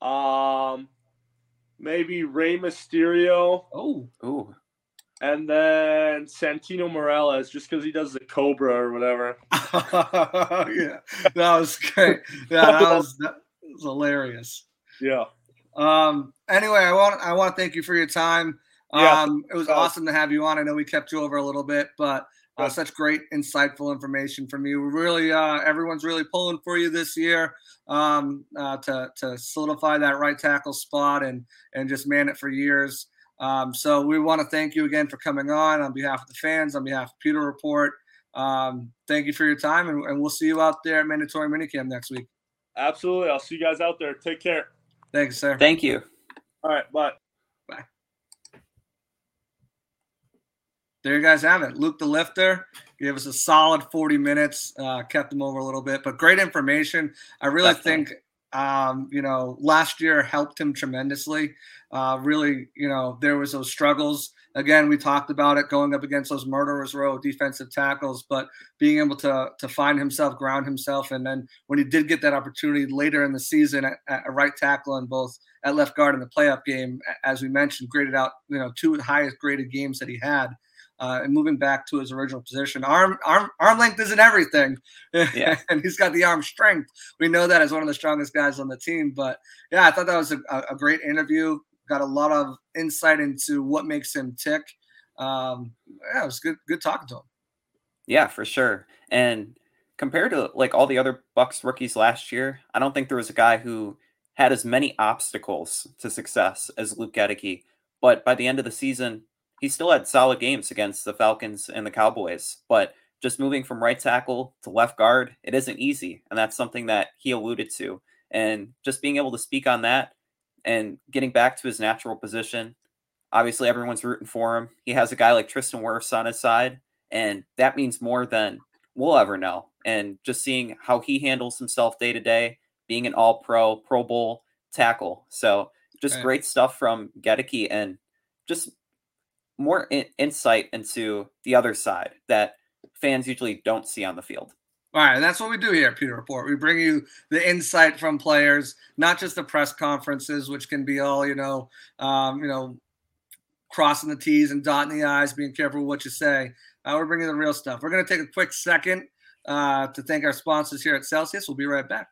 um, maybe Rey Mysterio. Oh, oh. And then Santino Marella, just because he does the Cobra or whatever. yeah, that was great. Yeah, that was, that was hilarious. Yeah. Um. Anyway, I want I want to thank you for your time. Um, yeah. it was awesome to have you on. I know we kept you over a little bit, but uh, such great, insightful information from you. Really, uh, everyone's really pulling for you this year um, uh, to to solidify that right tackle spot and and just man it for years. Um, so we want to thank you again for coming on on behalf of the fans, on behalf of Pewter Report. Um, thank you for your time, and, and we'll see you out there at mandatory minicamp next week. Absolutely, I'll see you guys out there. Take care. Thanks, sir. Thank you. All right, bye. There you guys have it. Luke the Lifter gave us a solid 40 minutes, uh, kept him over a little bit, but great information. I really Definitely. think, um, you know, last year helped him tremendously. Uh, really, you know, there was those struggles. Again, we talked about it going up against those murderers row defensive tackles, but being able to to find himself, ground himself, and then when he did get that opportunity later in the season at, at a right tackle and both at left guard in the playoff game, as we mentioned, graded out, you know, two highest graded games that he had uh, and moving back to his original position. Arm arm arm length isn't everything, yeah. and he's got the arm strength. We know that as one of the strongest guys on the team. But yeah, I thought that was a, a great interview. Got a lot of insight into what makes him tick. Um, yeah, it was good good talking to him. Yeah, for sure. And compared to like all the other Bucs rookies last year, I don't think there was a guy who had as many obstacles to success as Luke Goedeke. But by the end of the season, he still had solid games against the Falcons and the Cowboys. But just moving from right tackle to left guard, it isn't easy. And that's something that he alluded to. And just being able to speak on that and getting back to his natural position. Obviously, everyone's rooting for him. He has a guy like Tristan Wirfs on his side, and that means more than we'll ever know. And just seeing how he handles himself day to day, being an all pro, Pro Bowl tackle. So just right. great stuff from Goedeke and just more in- insight into the other side that fans usually don't see on the field. All right, and that's what we do here at Pewter Report. We bring you the insight from players, not just the press conferences, which can be all you know, um, you know, crossing the T's and dotting the I's, being careful what you say. Uh, we're bringing the real stuff. We're going to take a quick second uh, to thank our sponsors here at Celsius. We'll be right back.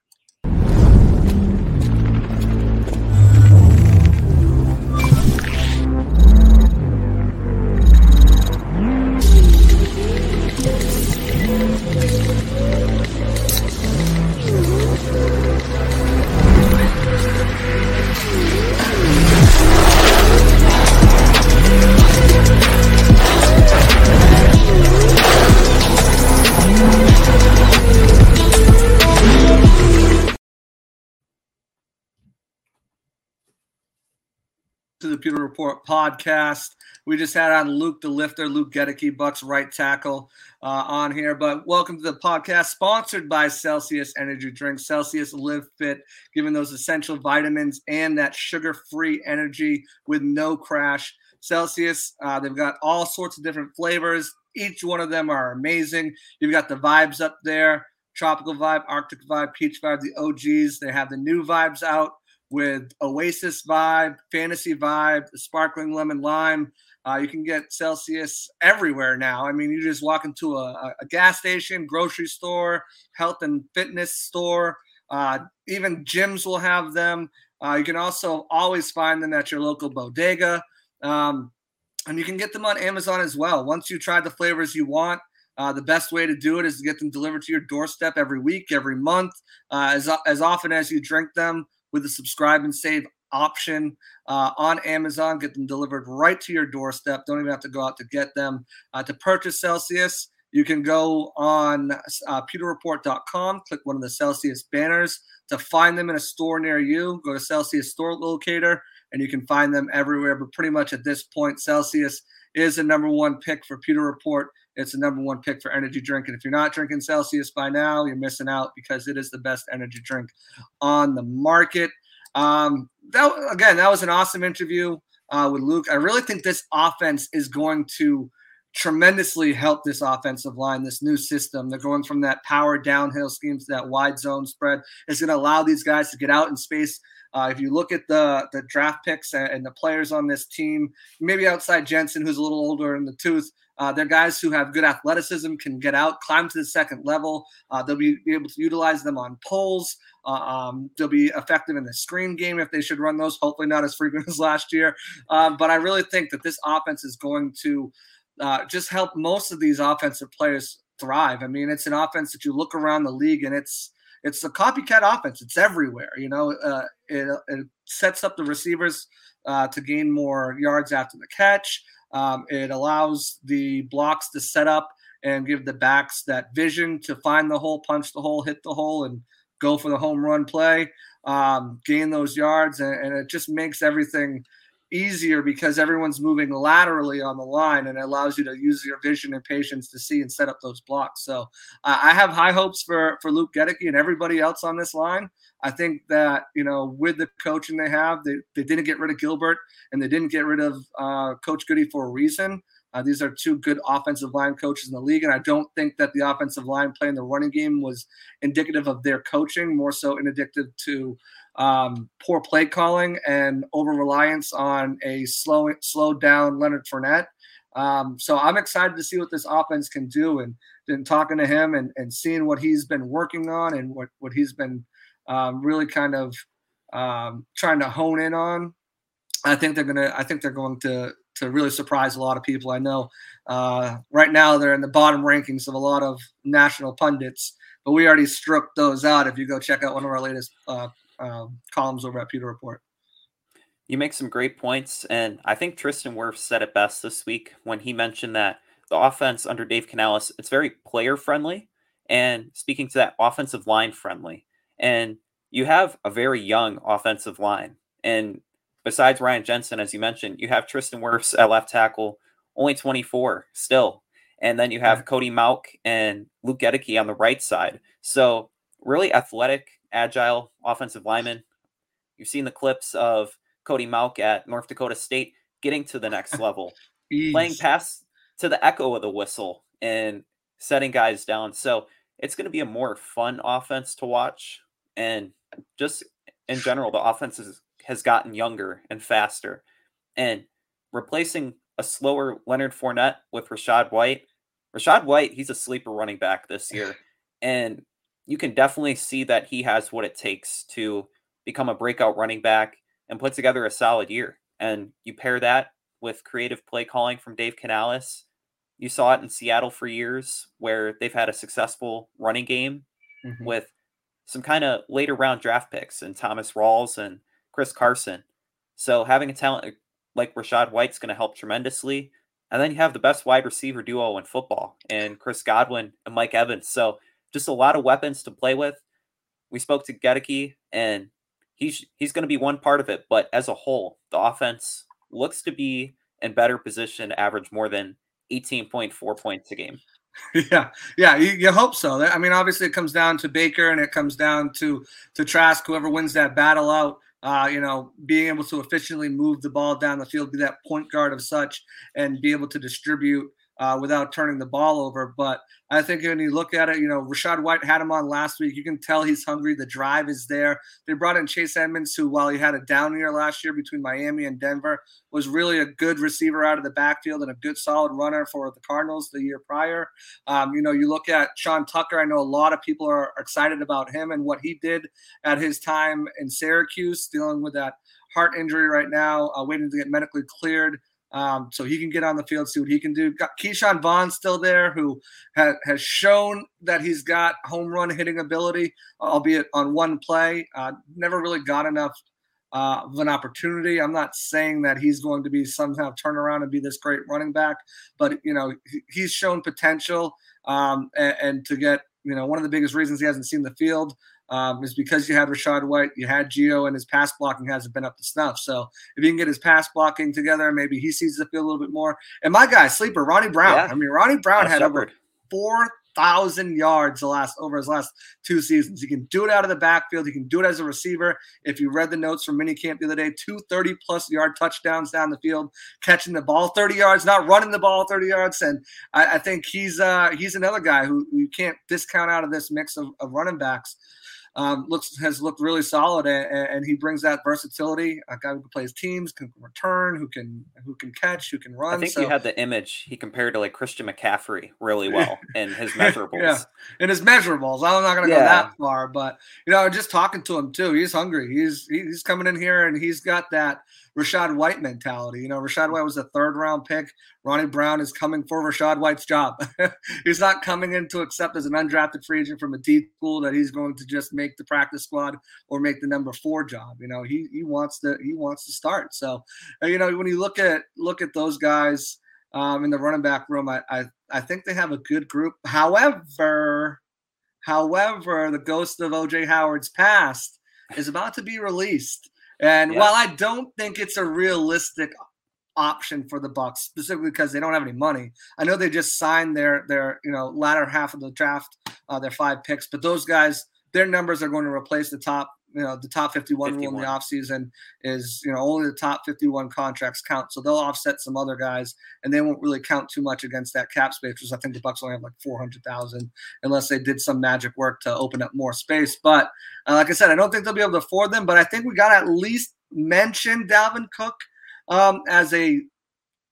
The Report podcast. We just had on Luke the Lifter, Luke Goedeke, Bucs right tackle uh, on here. But welcome to the podcast, sponsored by Celsius Energy Drink. Celsius Live Fit, giving those essential vitamins and that sugar-free energy with no crash. Celsius, uh, they've got all sorts of different flavors. Each one of them are amazing. You've got the vibes up there. Tropical vibe, Arctic vibe, peach vibe, the OGs. They have the new vibes out with Oasis Vibe, Fantasy Vibe, Sparkling Lemon Lime. Uh, you can get Celsius everywhere now. I mean, you just walk into a, a gas station, grocery store, health and fitness store. Uh, even gyms will have them. Uh, you can also always find them at your local bodega. Um, and you can get them on Amazon as well. Once you try the flavors you want, uh, the best way to do it is to get them delivered to your doorstep every week, every month, uh, as, as often as you drink them with the subscribe and save option uh, on Amazon. Get them delivered right to your doorstep. Don't even have to go out to get them. Uh, to purchase Celsius, you can go on uh, pewterreport.com, click one of the Celsius banners to find them in a store near you. Go to Celsius Store Locator, and you can find them everywhere. But pretty much at this point, Celsius is the number one pick for Pewter Report. It's the number one pick for energy drink. And if you're not drinking Celsius by now, you're missing out because it is the best energy drink on the market. Um, that again, that was an awesome interview uh, with Luke. I really think this offense is going to tremendously help this offensive line, this new system. They're going from that power downhill scheme to that wide zone spread. It's going to allow these guys to get out in space. Uh, if you look at the the draft picks and, and the players on this team, maybe outside Jensen, who's a little older in the tooth, uh, they're guys who have good athleticism, can get out, climb to the second level. Uh, they'll be, able to utilize them on poles. Uh, um, they'll be effective in the screen game if they should run those. Hopefully, not as frequent as last year. Um, but I really think that this offense is going to uh, just help most of these offensive players thrive. I mean, it's an offense that you look around the league and it's it's a copycat offense. It's everywhere. You know, uh, it, it sets up the receivers uh, to gain more yards after the catch. Um, it allows the blocks to set up and give the backs that vision to find the hole, punch the hole, hit the hole, and go for the home run play, um, gain those yards, and, and, it just makes everything easier because everyone's moving laterally on the line, and it allows you to use your vision and patience to see and set up those blocks. So uh, I have high hopes for for Luke Goedeke and everybody else on this line. I think that you know with the coaching they have, they, they didn't get rid of Gilbert and they didn't get rid of uh, Coach Goody for a reason. Uh, these are two good offensive line coaches in the league, and I don't think that the offensive line playing the running game was indicative of their coaching, more so indicative to um, poor play calling and over reliance on a slow slowed down Leonard Fournette. Um, so I'm excited to see what this offense can do and, and talking to him and, and seeing what he's been working on and what, what he's been um, really kind of um, trying to hone in on. I think they're gonna. I think they're going to to really surprise a lot of people. I know uh, right now they're in the bottom rankings of a lot of national pundits, but we already struck those out. If you go check out one of our latest uh, uh, columns over at Pewter Report. You make some great points, and I think Tristan Wirfs said it best this week when he mentioned that the offense under Dave Canales it's very player friendly, and speaking to that offensive line friendly, and you have a very young offensive line, and besides Ryan Jensen, as you mentioned, you have Tristan Wirfs at left tackle, only 24 still. And then you have Cody Mauch and Luke Goedeke on the right side. So really athletic, agile offensive lineman. You've seen the clips of Cody Mauch at North Dakota State getting to the next level, playing pass to the echo of the whistle and setting guys down. So it's going to be a more fun offense to watch. And just in general, the offense is has gotten younger and faster. And replacing a slower Leonard Fournette with Rachaad White, Rachaad White, he's a sleeper running back this year. And you can definitely see that he has what it takes to become a breakout running back and put together a solid year. And you pair that with creative play calling from Dave Canales. You saw it in Seattle for years where they've had a successful running game mm-hmm. with some kind of later round draft picks and Thomas Rawls and Chris Carson. So having a talent like Rachaad White's going to help tremendously. And then you have the best wide receiver duo in football and Chris Godwin and Mike Evans. So just a lot of weapons to play with. We spoke to Goedeke and he's he's going to be one part of it, but as a whole, the offense looks to be in better position average more than 18.4 points a game. Yeah, yeah, you, you, hope so. I mean, obviously, it comes down to Baker and it comes down to to Trask, whoever wins that battle out uh, you know, being able to efficiently move the ball down the field, be that point guard of such, and be able to distribute uh, without turning the ball over. But I think when you look at it, you know, Rachaad White had him on last week. You can tell he's hungry. The drive is there. They brought in Chase Edmonds, who, while he had a down year last year between Miami and Denver, was really a good receiver out of the backfield and a good solid runner for the Cardinals the year prior. Um, you know, you look at Sean Tucker. I know a lot of people are excited about him and what he did at his time in Syracuse, dealing with that heart injury right now, uh, waiting to get medically cleared. Um, so he can get on the field, see what he can do. Got Ke'Shawn Vaughn still there, who ha- has shown that he's got home run hitting ability, albeit on one play. Uh, never really got enough uh, of an opportunity. I'm not saying that he's going to be somehow turn around and be this great running back, but you know he's shown potential, um, and, and to get you know one of the biggest reasons he hasn't seen the field um, is because you had Rachaad White, you had Gio, and his pass blocking hasn't been up to snuff. So if you can get his pass blocking together, maybe he sees the field a little bit more. And my guy, sleeper, Ronnie Brown. Yeah. I mean, Ronnie Brown had over four thousand yards the last over his last two seasons. He can do it out of the backfield. He can do it as a receiver. If you read the notes from minicamp the other day, two thirty plus yard touchdowns down the field, catching the ball 30 yards, not running the ball 30 yards. And I, I think he's uh, he's another guy who you can't discount out of this mix of, of running backs um, looks has looked really solid, and, and, he brings that versatility. A guy who can play his teams, can return, who can who can catch, who can run. I think so, you had the image he compared to like Christian McCaffrey really well in his measurables. yeah, in his measurables. I'm not going to yeah. go that far, but you know, just talking to him too, he's hungry. He's he's coming in here and he's got that Rachaad White mentality. You know, Rachaad White was a third round pick. Ronnie Brown is coming for Rachaad White's job. he's not coming in to accept as an undrafted free agent from a D school that he's going to just make the practice squad or make the number four job. You know, he he wants to he wants to start. So, uh, you know, when you look at look at those guys um, in the running back room, I, I I think they have a good group. However, however, the ghost of OJ Howard's past is about to be released. And yeah. while I don't think it's a realistic option for the Bucs, specifically because they don't have any money, I know they just signed their their you know latter half of the draft, uh, their five picks, but those guys, their numbers are going to replace the top you know the top 51, 51. rule in the offseason is you know only the top 51 contracts count so they'll offset some other guys and they won't really count too much against that cap space because i think the bucs only have like 400000 unless they did some magic work to open up more space but uh, like i said i don't think they'll be able to afford them but i think we got to at least mention dalvin cook um, as a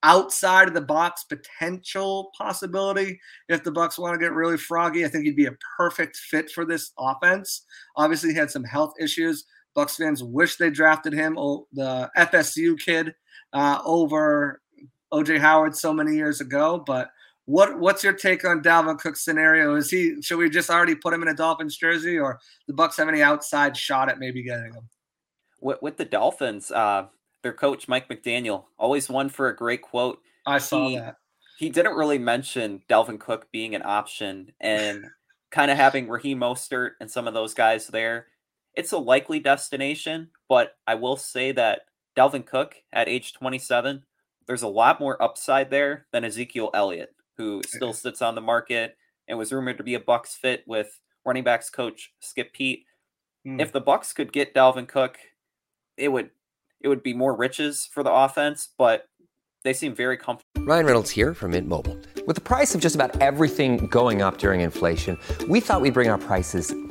outside of the box potential possibility if the Bucs want to get really froggy. I think he'd be a perfect fit for this offense. Obviously, he had some health issues. Bucs fans wish they drafted him, oh, the FSU kid, uh, over OJ Howard so many years ago. But what what's your take on Dalvin Cook's scenario? Is he should we just already put him in a Dolphins jersey, or the Bucs have any outside shot at maybe getting him? With, with the Dolphins, uh, their coach Mike McDaniel always one for a great quote. I saw he, that. He didn't really mention Dalvin Cook being an option and kind of having Raheem Mostert and some of those guys there. It's a likely destination, but I will say that Dalvin Cook at age 27, there's a lot more upside there than Ezekiel Elliott, who still sits on the market and was rumored to be a Bucs fit with running backs coach Skip Peete. Hmm. If the Bucs could get Dalvin Cook, it would it would be more riches for the offense, but they seem very comfortable. Ryan Reynolds here from Mint Mobile. With the price of just about everything going up during inflation, we thought we'd bring our prices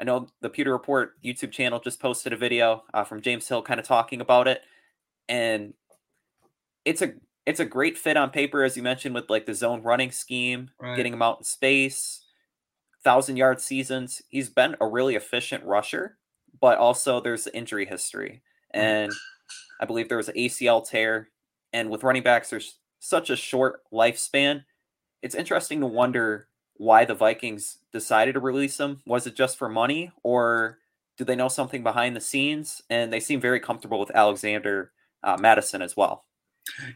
I know the Pewter Report YouTube channel just posted a video uh, from James Hill kind of talking about it and it's a it's a great fit on paper, as you mentioned, with like the zone running scheme, right. getting him out in space, thousand yard seasons. He's been a really efficient rusher, but also there's injury history, and I believe there was an ACL tear. And with running backs, there's such a short lifespan. It's interesting to wonder why the Vikings decided to release him. Was it just for money, or do they know something behind the scenes? And they seem very comfortable with Alexander uh, Mattison as well.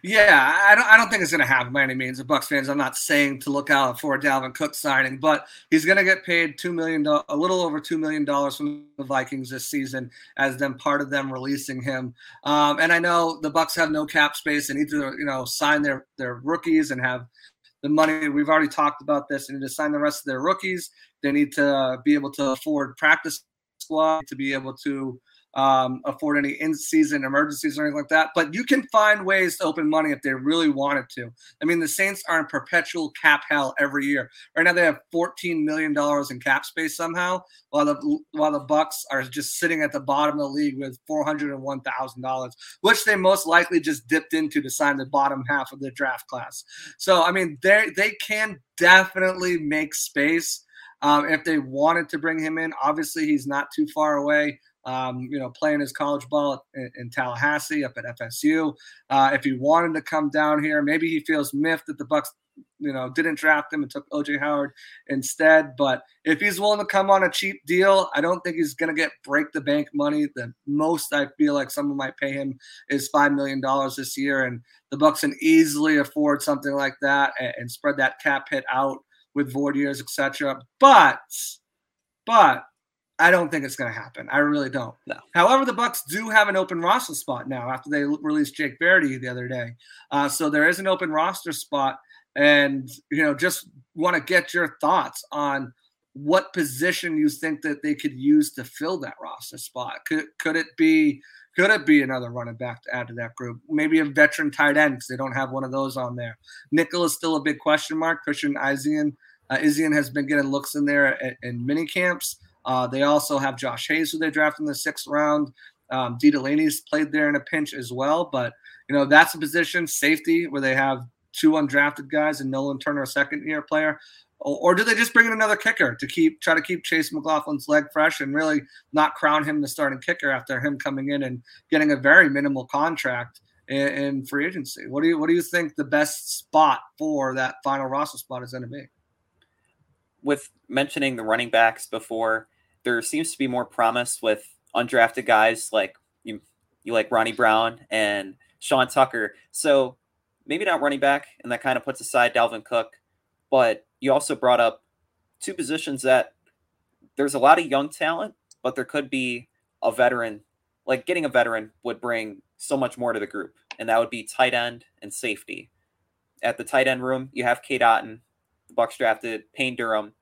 Yeah, I don't. I don't think it's going to happen by any means. The Bucs fans. I'm not saying to look out for a Dalvin Cook signing, but he's going to get paid two million, a little over two million dollars from the Vikings this season, as them part of them releasing him. Um, and I know the Bucs have no cap space and need to, you know, sign their their rookies and have the money. We've already talked about this. They need to sign the rest of their rookies. They need to uh, be able to afford practice squad to be able to um, afford any in-season emergencies or anything like that. But you can find ways to open money if they really wanted to. I mean, the Saints are in perpetual cap hell every year. Right now, they have 14 million dollars in cap space somehow, while the while the Bucs are just sitting at the bottom of the league with 401 thousand dollars, which they most likely just dipped into to sign the bottom half of the draft class. So, I mean, they they can definitely make space. Um, if they wanted to bring him in, obviously he's not too far away um, you know, playing his college ball in, in Tallahassee up at FSU. Uh, if he wanted to come down here, maybe he feels miffed that the Bucs, you know, didn't draft him and took OJ Howard instead. But if he's willing to come on a cheap deal, I don't think he's going to get break the bank money. The most I feel like someone might pay him is five million dollars this year, and the Bucs can easily afford something like that and, and spread that cap hit out with void years, etc. But, but I don't think it's going to happen. I really don't. No. However, the Bucs do have an open roster spot now after they released Jake Verity the other day. Uh, so there is an open roster spot, and you know, just want to get your thoughts on what position you think that they could use to fill that roster spot. Could could it be could it be another running back to add to that group? Maybe a veteran tight end because they don't have one of those on there. Nickel is still a big question mark. Christian Izien, uh, Izien has been getting looks in there at, in mini camps. Uh, they also have Josh Hayes, who they drafted in the sixth round. Um, Dee Delaney's played there in a pinch as well. But, you know, that's a position, safety, where they have two undrafted guys and Nolan Turner, a second year player. Or, or, do they just bring in another kicker to keep try to keep Chase McLaughlin's leg fresh and really not crown him the starting kicker after him coming in and getting a very minimal contract in, in free agency? What do you what do you think the best spot for that final roster spot is going to be? With mentioning the running backs before, there seems to be more promise with undrafted guys like you, you like Ronnie Brown and Sean Tucker. So maybe not running back, and that kind of puts aside Dalvin Cook. But you also brought up two positions that there's a lot of young talent, but there could be a veteran. Like getting a veteran would bring so much more to the group, and that would be tight end and safety. at the tight end room, you have Cade Otton. The Bucs drafted Payne Durham,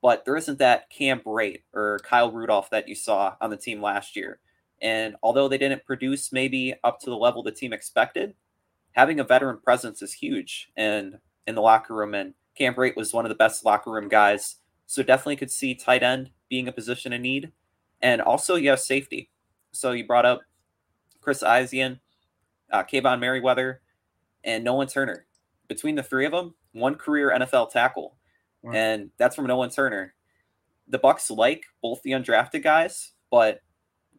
but there isn't that Cam Brate or Kyle Rudolph that you saw on the team last year. And although they didn't produce maybe up to the level the team expected, having a veteran presence is huge and in the locker room. And Cam Brate was one of the best locker room guys. So definitely could see tight end being a position in need. And also you have safety. So you brought up Chris Izien, uh, Kaevon Merriweather, and Nolan Turner. Between the three of them, one career NFL tackle. Wow. And that's from Nolan Turner. The Bucs like both the undrafted guys, but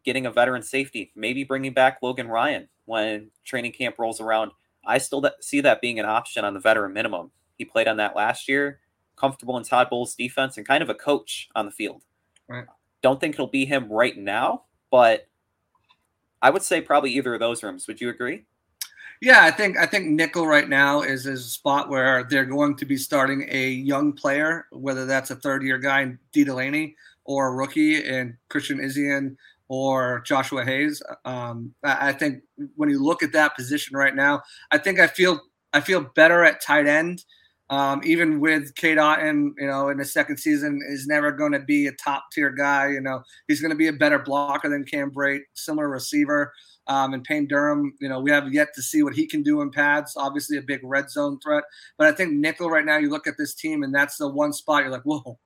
getting a veteran safety, maybe bringing back Logan Ryan when training camp rolls around. I still see that being an option on the veteran minimum. He played on that last year, comfortable in Todd Bowles' defense, and kind of a coach on the field. Right. Don't think it'll be him right now, but I would say probably either of those rooms. Would you agree? Yeah, I think I think nickel right now is, is a spot where they're going to be starting a young player, whether that's a third year guy in Dee Delaney or a rookie in Christian Izien or Joshua Hayes. Um, I, I think when you look at that position right now, I think I feel I feel better at tight end. Um, even with Cade Otton, you know, in the second season, is never going to be a top tier guy. You know, he's going to be a better blocker than Cam Brate, similar receiver. Um, and Payne Durham, you know, we have yet to see what he can do in pads. Obviously, a big red zone threat. But I think nickel right now, you look at this team, and that's the one spot you're like, whoa,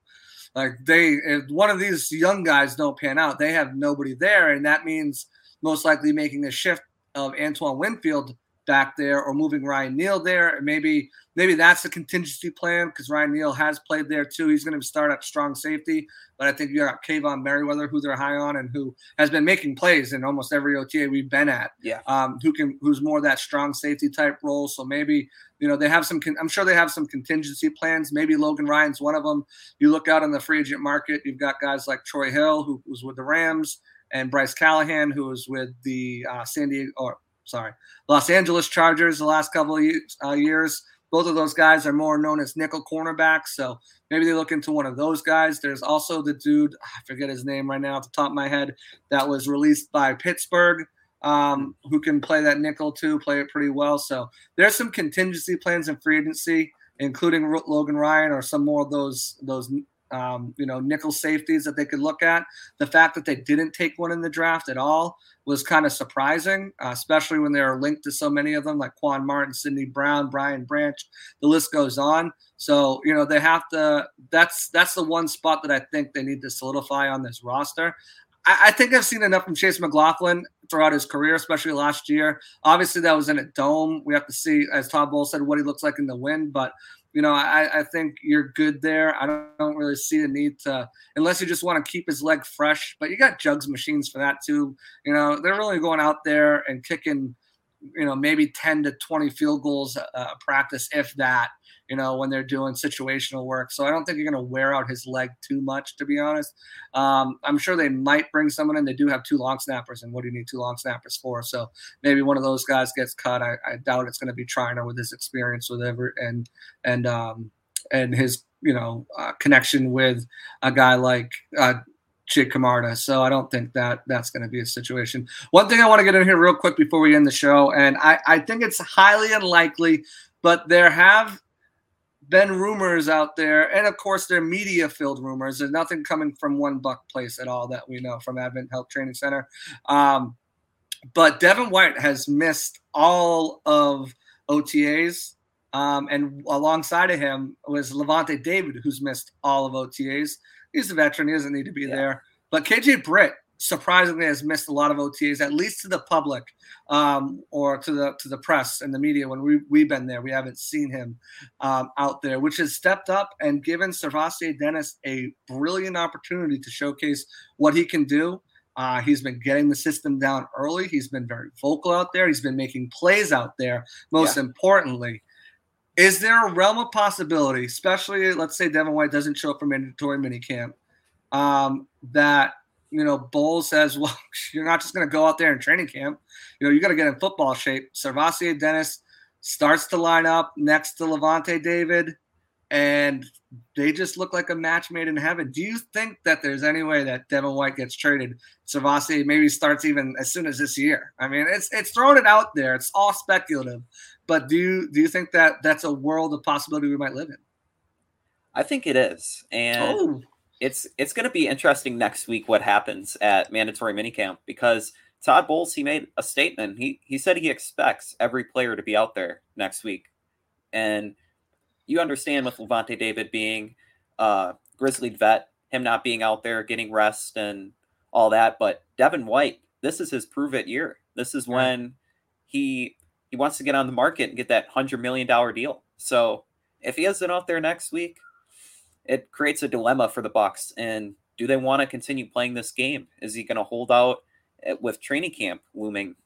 like they, if one of these young guys don't pan out, they have nobody there, and that means most likely making a shift of Antoine Winfield back there or moving Ryan Neal there. Maybe maybe that's a contingency plan because Ryan Neal has played there too. He's going to start at strong safety, but I think you got Kaevon Merriweather, who they're high on and who has been making plays in almost every OTA we've been at. Yeah. Um, who can who's more that strong safety type role. So maybe you know they have some. I'm sure they have some contingency plans. Maybe Logan Ryan's one of them. You look out on the free agent market. You've got guys like Troy Hill, who was with the Rams. And Bryce Callahan, who was with the uh, San Diego, or sorry, Los Angeles Chargers the last couple of years, uh, years. Both of those guys are more known as nickel cornerbacks. So maybe they look into one of those guys. There's also the dude, I forget his name right now off the top of my head, that was released by Pittsburgh, um, who can play that nickel too, play it pretty well. So there's some contingency plans in free agency, including Logan Ryan or some more of those those um, you know, nickel safeties that they could look at. The fact that they didn't take one in the draft at all was kind of surprising, uh, especially when they are linked to so many of them, like Quan Martin, Sydney Brown, Brian Branch. The list goes on. So you know they have to. That's that's the one spot that I think they need to solidify on this roster. I, I think I've seen enough from Chase McLaughlin throughout his career, especially last year. Obviously, that was in a dome. We have to see, as Todd Bowles said, what he looks like in the wind. But you know, I, I think you're good there. I don't, don't, really see the need to, unless you just want to keep his leg fresh. But you got jugs machines for that too. You know, they're really going out there and kicking, you know, maybe 10 to 20 field goals a, practice, if that you know, when they're doing situational work. So I don't think you're going to wear out his leg too much, to be honest. Um, I'm sure they might bring someone in. They do have two long snappers, and what do you need two long snappers for? So maybe one of those guys gets cut. I, I doubt it's going to be Triner with his experience with ever and and um, and his you know uh, connection with a guy like. Uh, Jake Camarda. So I don't think that that's going to be a situation. One thing I want to get in here real quick before we end the show, and I, I think it's highly unlikely, but there have been rumors out there, and of course, they're media filled rumors. There's nothing coming from One Buc Place at all that we know from Advent Health Training Center. Um, but Devin White has missed all of OTAs. Um, and alongside of him was Lavonte David, who's missed all of OTAs. He's a veteran, he doesn't need to be yeah. there. But KJ Britt surprisingly has missed a lot of OTAs, at least to the public um, or to the to the press and the media. When we we've been there, we haven't seen him um, out there, which has stepped up and given SirVocea Dennis a brilliant opportunity to showcase what he can do. Uh, he's been getting the system down early. He's been very vocal out there. He's been making plays out there. Most yeah. importantly, is there a realm of possibility, especially let's say Devin White doesn't show up for mandatory minicamp, um, that you know, Bowles says, well, you're not just going to go out there in training camp. You know, you got to get in football shape. SirVocea Dennis starts to line up next to Lavonte David, and they just look like a match made in heaven. Do you think that there's any way that Devin White gets traded? SirVocea maybe starts even as soon as this year. I mean, it's it's throwing it out there. It's all speculative, But do you do you think that that's a world of possibility we might live in? I think it is, and Oh, it's it's going to be interesting next week what happens at mandatory minicamp because Todd Bowles he made a statement. He he said he expects every player to be out there next week, and you understand with Lavonte David being uh, grizzly vet, him not being out there getting rest and all that. But Devin White, this is his prove it year. This is when he he wants to get on the market and get that hundred million dollar deal. So if he isn't out there next week, it creates a dilemma for the Bucs. And do they want to continue playing this game? Is he going to hold out eh, with training camp looming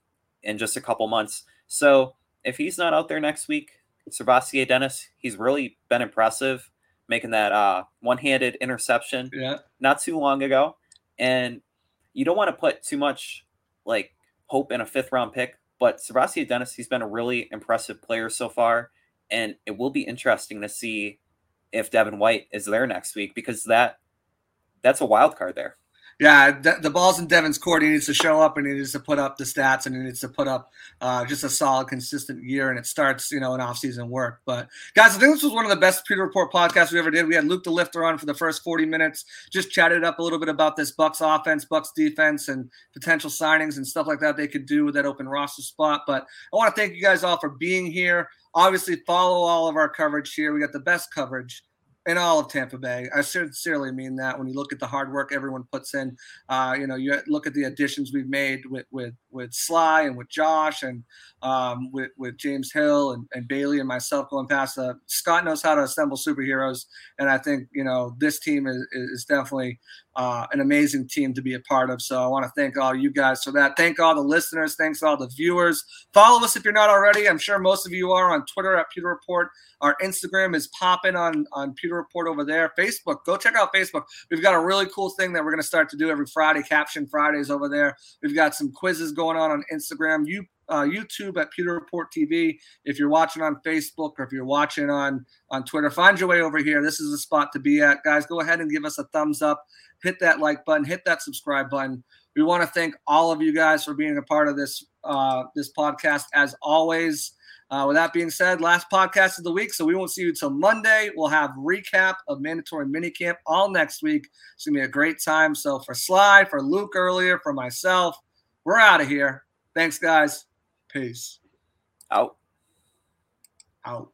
in just a couple months? So if he's not out there next week, SirVocea Dennis, he's really been impressive, making that uh, one-handed interception yeah. not too long ago. And you don't want to put too much like hope in a fifth round pick, but SirVocea Dennis, he's been a really impressive player so far. And it will be interesting to see if Devin White is there next week because that that's a wild card there. Yeah, the, the ball's in Devin's court. He needs to show up and he needs to put up the stats and he needs to put up uh, just a solid, consistent year. And it starts, you know, in off-season work. But guys, I think this was one of the best Pewter Report podcasts we ever did. We had Luke the Lifter on for the first 40 minutes, just chatted up a little bit about this Bucs offense, Bucs defense, and potential signings and stuff like that they could do with that open roster spot. But I want to thank you guys all for being here. Obviously, follow all of our coverage here. We got the best coverage in all of Tampa Bay. I sincerely mean that. When you look at the hard work everyone puts in, uh, you know, you look at the additions we've made with with with Sly and with Josh and um, with with James Hill and, and Bailey and myself going past. Uh, Scott knows how to assemble superheroes, and I think you know this team is is definitely uh, an amazing team to be a part of. So I want to thank all you guys for that. Thank all the listeners. Thanks all the viewers. Follow us if you're not already. I'm sure most of you are on Twitter at Pewter Report. Our Instagram is popping on on Pewter Report over there. Facebook, go check out Facebook. We've got a really cool thing that we're going to start to do every Friday, Caption Fridays over there. We've got some quizzes going on on Instagram. You uh, YouTube at Pewter Report TV. If you're watching on Facebook or if you're watching on on Twitter, find your way over here. This is the spot to be at, guys. Go ahead and give us a thumbs up. Hit that like button. Hit that subscribe button. We want to thank all of you guys for being a part of this uh, this podcast as always. Uh, with that being said, last podcast of the week, so we won't see you till Monday. We'll have recap of mandatory minicamp all next week. It's gonna be a great time. So for Sly, for Luke earlier, for myself, we're out of here. Thanks, guys. Peace. Out. Out.